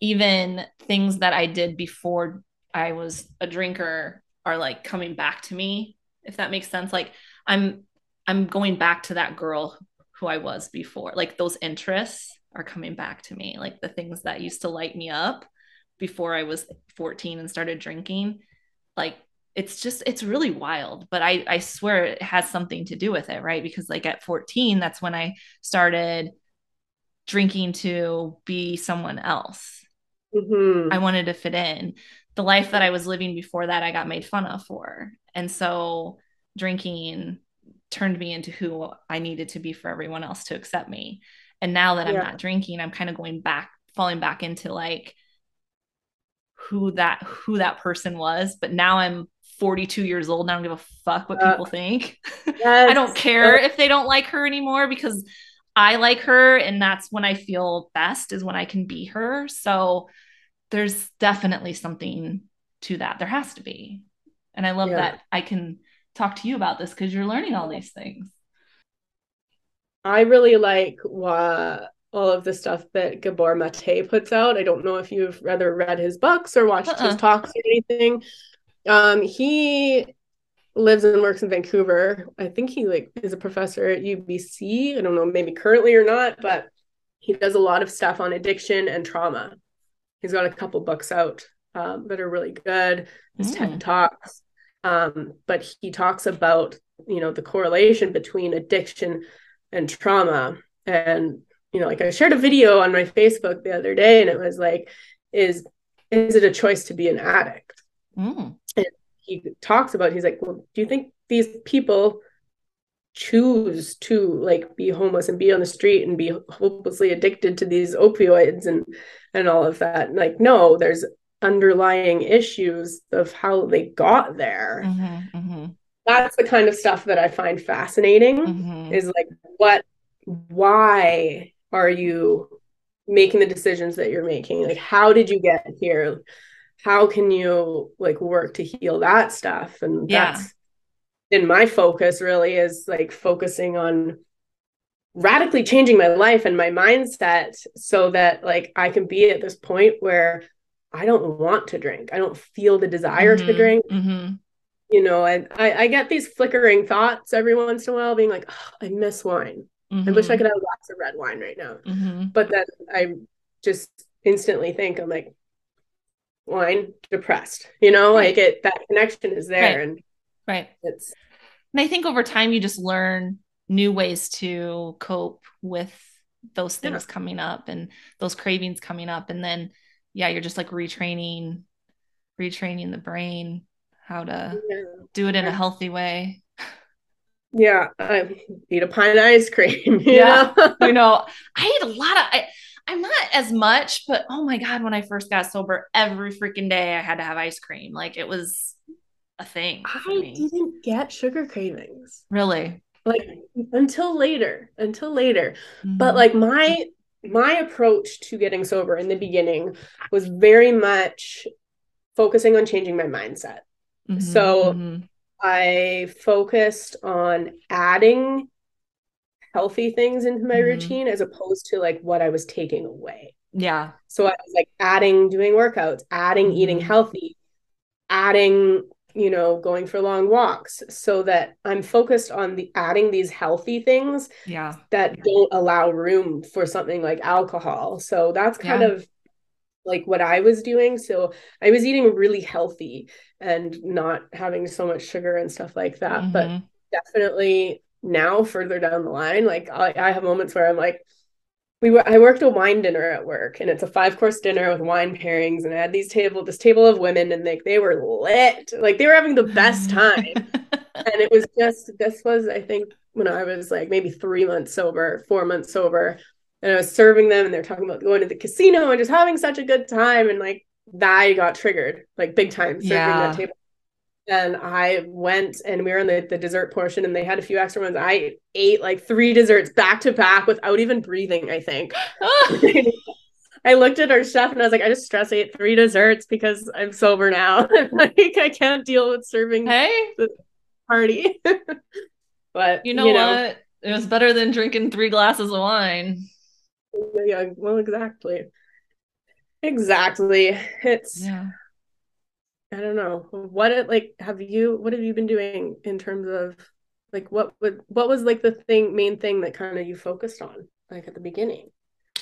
even things that I did before I was a drinker are like coming back to me if that makes sense like i'm i'm going back to that girl who i was before. Like those interests are coming back to me. Like the things that used to light me up before i was 14 and started drinking like it's just it's really wild. But i i swear it has something to do with it right? Because like at 14 that's when i started drinking to be someone else. Mm-hmm. i wanted to fit in. The life that i was living before that i got made fun of for. And so drinking turned me into who I needed to be for everyone else to accept me. And now that I'm not drinking, I'm kind of going back, falling back into like who that who that person was. But now I'm 42 years old and I don't give a fuck what uh, people think. Yes. I don't care if they don't like her anymore because I like her and that's when I feel best is when I can be her. So there's definitely something to that. There has to be. And I love yeah. that I can talk to you about this because you're learning all these things. I really like what all of the stuff that Gabor Mate puts out. I don't know if you've rather read his books or watched uh-uh. his talks or anything. Um, he lives and works in Vancouver. I think he like is a professor at UBC. I don't know, maybe currently or not, but he does a lot of stuff on addiction and trauma. He's got a couple books out um, that are really good. His mm. TED Talks. Um, but he talks about, you know, the correlation between addiction and trauma. And, you know, like I shared a video on my Facebook the other day and it was like, is is it a choice to be an addict? Mm. And he talks about, he's like, well, do you think these people choose to like be homeless and be on the street and be hopelessly addicted to these opioids and and all of that like no there's underlying issues of how they got there. Mm-hmm, mm-hmm. That's the kind of stuff that I find fascinating mm-hmm. is like what why are you making the decisions that you're making like how did you get here how can you like work to heal that stuff and yeah. that's in my focus really is like focusing on radically changing my life and my mindset so that like I can be at this point where I don't want to drink. I don't feel the desire mm-hmm. to drink. Mm-hmm. You know, and I, I get these flickering thoughts every once in a while, being like, oh, I miss wine. Mm-hmm. I wish I mm-hmm. could have lots of red wine right now. Mm-hmm. But then I just instantly think, I'm like, wine, depressed. You know, right. like it that connection is there. Right. And right. It's and I think over time you just learn new ways to cope with those things yeah. coming up and those cravings coming up. And then yeah, you're just like retraining, retraining the brain how to yeah. do it in a healthy way. Yeah, I eat a pint of ice cream. yeah, I know. I eat a lot of. I, I'm not as much, but oh my god, when I first got sober, every freaking day I had to have ice cream. Like it was a thing. I didn't get sugar cravings. Really? Like until later, until later. Mm-hmm. But like my my approach to getting sober in the beginning was very much focusing on changing my mindset. Mm-hmm, so mm-hmm. I focused on adding healthy things into my mm-hmm. routine as opposed to like what I was taking away. Yeah. So I was like adding doing workouts, adding eating mm-hmm. healthy, adding you know going for long walks so that i'm focused on the adding these healthy things yeah. that don't allow room for something like alcohol. So that's kind yeah. of like what i was doing. So i was eating really healthy and not having so much sugar and stuff like that. Mm-hmm. but definitely now further down the line like I, I have moments where i'm like we were I worked a wine dinner at work and it's a five course dinner with wine pairings and I had these table this table of women and they they were lit. Like they were having the best time. And it was just this was I think when I was like maybe three months sober four months sober and I was serving them and they're talking about going to the casino and just having such a good time and like that got triggered like big time serving yeah. that table and I went and we were in the, the dessert portion and they had a few extra ones. I ate like three desserts back to back without even breathing, I think. I looked at our chef and I was like, I just stress ate three desserts because I'm sober now. like I can't deal with serving hey the party. but you know, you know what? It was better than drinking three glasses of wine. Yeah, well, exactly. Exactly. It's yeah I don't know. What like have you what have you been doing in terms of like what would what was like the thing main thing that kind of you focused on like at the beginning?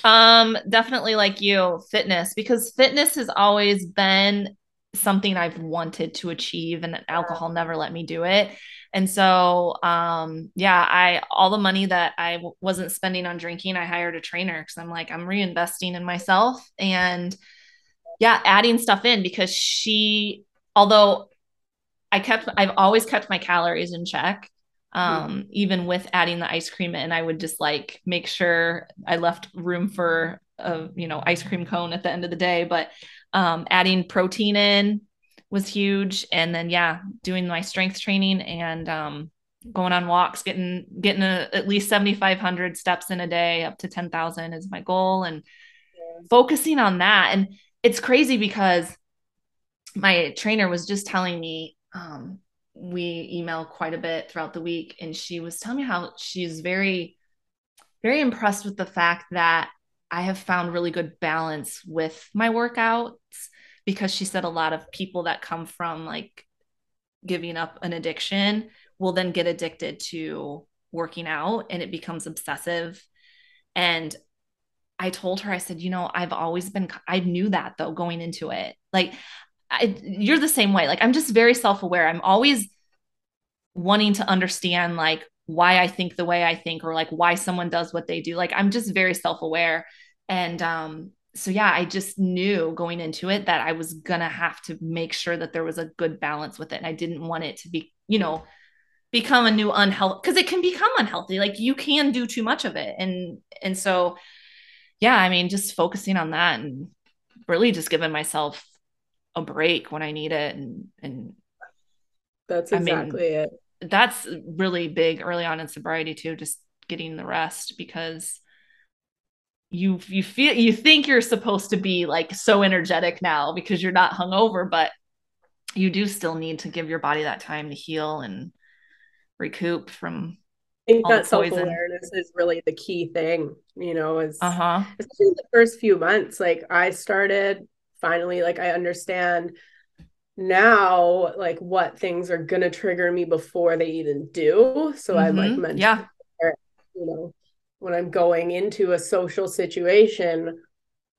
Um definitely like you fitness because fitness has always been something I've wanted to achieve and alcohol never let me do it. And so um yeah I all the money that I w- wasn't spending on drinking I hired a trainer cuz I'm like I'm reinvesting in myself and yeah, adding stuff in because she, although I kept, I've always kept my calories in check. Um, mm. even with adding the ice cream in, I would just like make sure I left room for a, you know, ice cream cone at the end of the day. But um, adding protein in was huge. And then, yeah, doing my strength training and um, going on walks, getting, getting a, at least 7,500 steps in a day up to 10,000 is my goal. And yeah. focusing on that. And it's crazy because my trainer was just telling me um, we email quite a bit throughout the week. And she was telling me how she's very very impressed with the fact that i have found really good balance with my workouts because she said a lot of people that come from like giving up an addiction will then get addicted to working out and it becomes obsessive. And I told her, I said, you know, I've always been, I knew that though going into it. Like, I, you're the same way. Like, I'm just very self aware. I'm always wanting to understand, like, why I think the way I think, or like why someone does what they do. Like, I'm just very self aware. And, um, so yeah, I just knew going into it that I was gonna have to make sure that there was a good balance with it. And I didn't want it to be, you know, become a new unhealthy because it can become unhealthy. Like you can do too much of it. And and so yeah, I mean, just focusing on that and really just giving myself a break when I need it. And, and that's exactly I mean, it. That's really big early on in sobriety too. Just getting the rest because you you feel you think you're supposed to be like so energetic now because you're not hungover, but you do still need to give your body that time to heal and recoup from think that self awareness is really the key thing, you know, is uh-huh. especially the first few months. Like I started finally, like I understand now like what things are gonna trigger me before they even do. So mm-hmm. I'm like mentally yeah. you know, when I'm going into a social situation,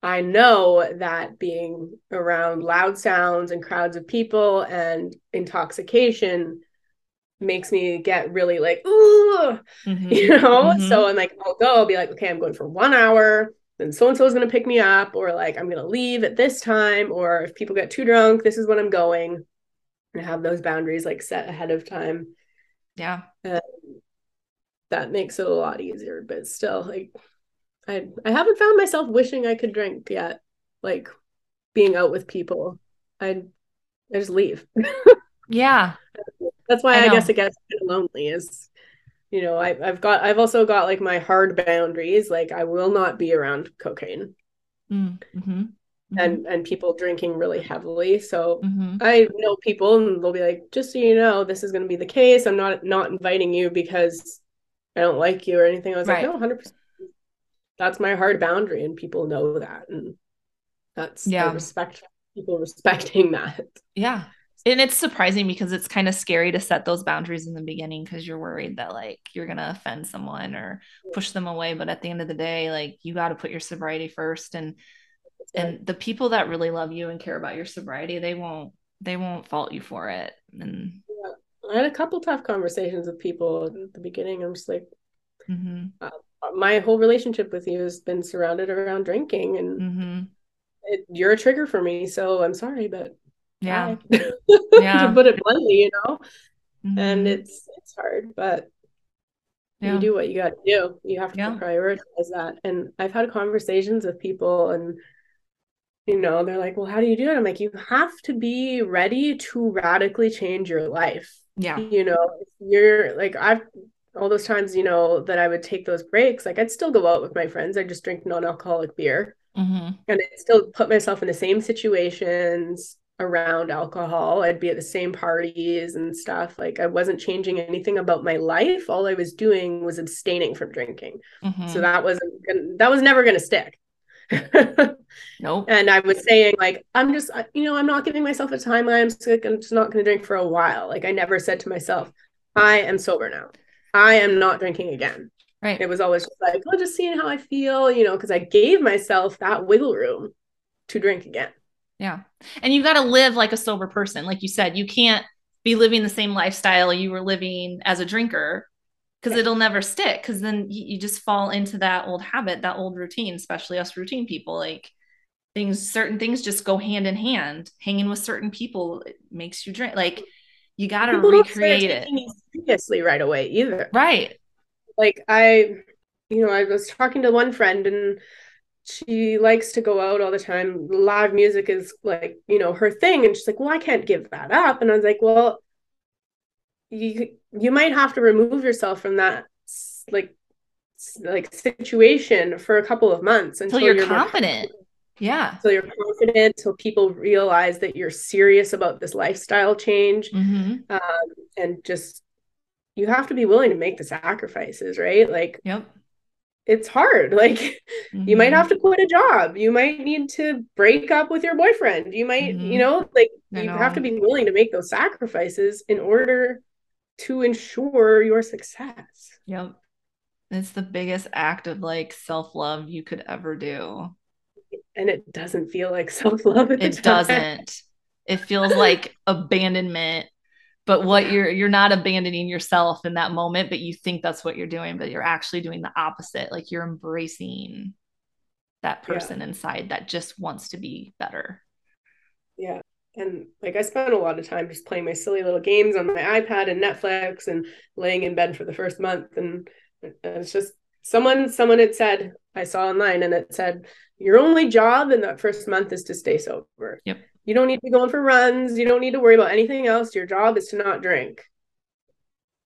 I know that being around loud sounds and crowds of people and intoxication makes me get really like, ooh, mm-hmm. you know? Mm-hmm. So I'm like, I'll go, I'll be like, okay, I'm going for one hour. Then so and so is going to pick me up, or like, I'm going to leave at this time, or if people get too drunk, this is when I'm going. And have those boundaries like set ahead of time. Yeah. And that makes it a lot easier but still like i i haven't found myself wishing i could drink yet like being out with people i i just leave yeah that's why i, I guess it gets kind of lonely is you know I, i've got i've also got like my hard boundaries like i will not be around cocaine mm, mm-hmm. Mm-hmm. and and people drinking really heavily so mm-hmm. i know people and they'll be like just so you know this is going to be the case i'm not not inviting you because I don't like you or anything. I was right. like, no, 100%. That's my hard boundary. And people know that. And that's, yeah, respect people respecting that. Yeah. And it's surprising because it's kind of scary to set those boundaries in the beginning because you're worried that like you're going to offend someone or push them away. But at the end of the day, like you got to put your sobriety first. And, and the people that really love you and care about your sobriety, they won't, they won't fault you for it. And I had a couple tough conversations with people at the beginning. I'm just like, mm-hmm. uh, my whole relationship with you has been surrounded around drinking, and mm-hmm. it, you're a trigger for me. So I'm sorry, but yeah, yeah. to put it bluntly, you know, mm-hmm. and it's it's hard, but yeah. you do what you got to do. You have to yeah. prioritize that. And I've had conversations with people, and you know, they're like, "Well, how do you do it?" I'm like, "You have to be ready to radically change your life." Yeah. You know, you're like, I've all those times, you know, that I would take those breaks, like I'd still go out with my friends. I just drink non alcoholic beer. Mm-hmm. And I still put myself in the same situations around alcohol. I'd be at the same parties and stuff. Like I wasn't changing anything about my life. All I was doing was abstaining from drinking. Mm-hmm. So that wasn't gonna, that was never going to stick. nope. And I was saying, like, I'm just, you know, I'm not giving myself a timeline. I'm sick. I'm just not going to drink for a while. Like, I never said to myself, I am sober now. I am not drinking again. Right. It was always just like, oh, just seeing how I feel, you know, because I gave myself that wiggle room to drink again. Yeah. And you've got to live like a sober person. Like you said, you can't be living the same lifestyle you were living as a drinker because it'll never stick because then you, you, just fall into that old habit that old routine especially us routine people. Like things certain things just go hand in hand. Hanging with certain people makes you drink like you got to recreate it. seriously right away either. Right. Like i you know i was talking to one friend and she likes to go out all the time live music is like you know her thing and she's like well i can't give that up and i was like well you you might have to remove yourself from that like like situation for a couple of months until, you're, you're confident. Yeah. So you're confident till people realize that you're serious about this lifestyle change. Mm-hmm. Um, and just you have to be willing to make the sacrifices, right? Like yep. It's hard. Like mm-hmm. you might mm-hmm. have to quit a job. You might need to break up with your boyfriend. You might, mm-hmm. you know, like you know. have to be willing to make those sacrifices in order to ensure your success. Yep. It's the biggest act of like self love you could ever do. And it doesn't feel like self love. It doesn't. It feels like abandonment. But what you're you're not abandoning yourself in that moment, but you think that's what you're doing, but you're actually doing the opposite. Like you're embracing that person yeah. inside that just wants to be better. Yeah and like I spent a lot of time just playing my silly little games on my iPad and Netflix and laying in bed for the first month and it's just someone someone had said I saw online and it said your only job in that first month is to stay sober. Yep. You don't need to be going for runs, you don't need to worry about anything else. Your job is to not drink.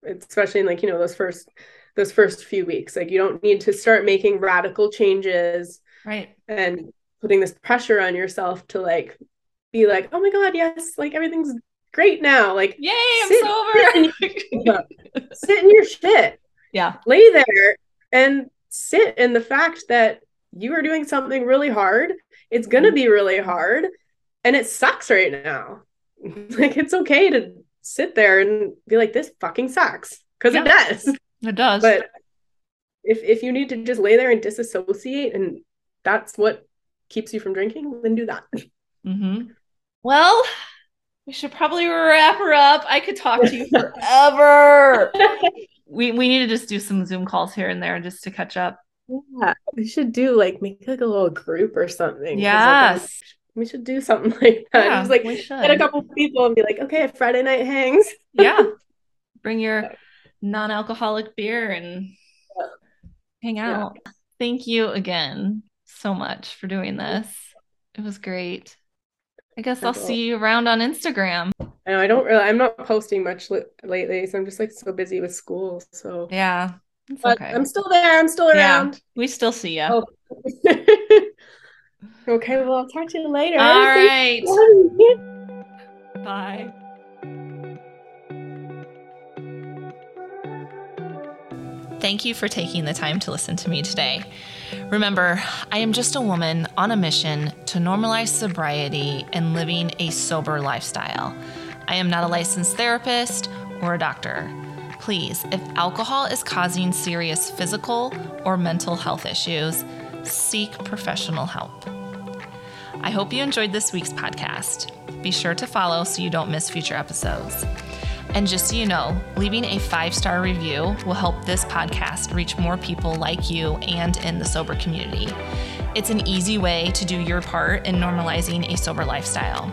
Especially in like, you know, those first those first few weeks. Like you don't need to start making radical changes. Right. And putting this pressure on yourself to like be like, oh my God, yes, like everything's great now. Like, yay, I'm sit, sober. Sit in, sit in your shit. Yeah. Lay there and sit in the fact that you are doing something really hard. It's going to mm-hmm. be really hard and it sucks right now. like, it's okay to sit there and be like, this fucking sucks because yeah. it does. It does. But if, if you need to just lay there and disassociate and that's what keeps you from drinking, then do that. Mm-hmm. Well, we should probably wrap her up. I could talk to you forever. we we need to just do some Zoom calls here and there just to catch up. Yeah, we should do like make like a little group or something. Yes. We should do something like that. Yeah, just like get a couple people and be like, okay, Friday night hangs. yeah. Bring your non-alcoholic beer and hang out. Yeah. Thank you again so much for doing this. It was great. I guess I'll see you around on Instagram. I know I don't really. I'm not posting much li- lately, so I'm just like so busy with school. So yeah, but okay. I'm still there. I'm still around. Yeah, we still see you. Oh. okay, well I'll talk to you later. All right. Bye. Thank you for taking the time to listen to me today. Remember, I am just a woman on a mission to normalize sobriety and living a sober lifestyle. I am not a licensed therapist or a doctor. Please, if alcohol is causing serious physical or mental health issues, seek professional help. I hope you enjoyed this week's podcast. Be sure to follow so you don't miss future episodes. And just so you know, leaving a five star review will help this podcast reach more people like you and in the sober community. It's an easy way to do your part in normalizing a sober lifestyle.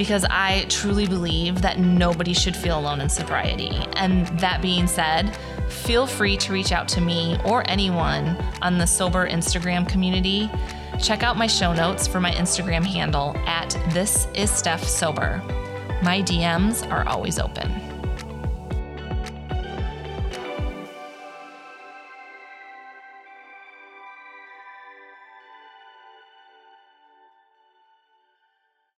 Because I truly believe that nobody should feel alone in sobriety. And that being said, feel free to reach out to me or anyone on the sober Instagram community. Check out my show notes for my Instagram handle at This Is Steph Sober. My DMs are always open.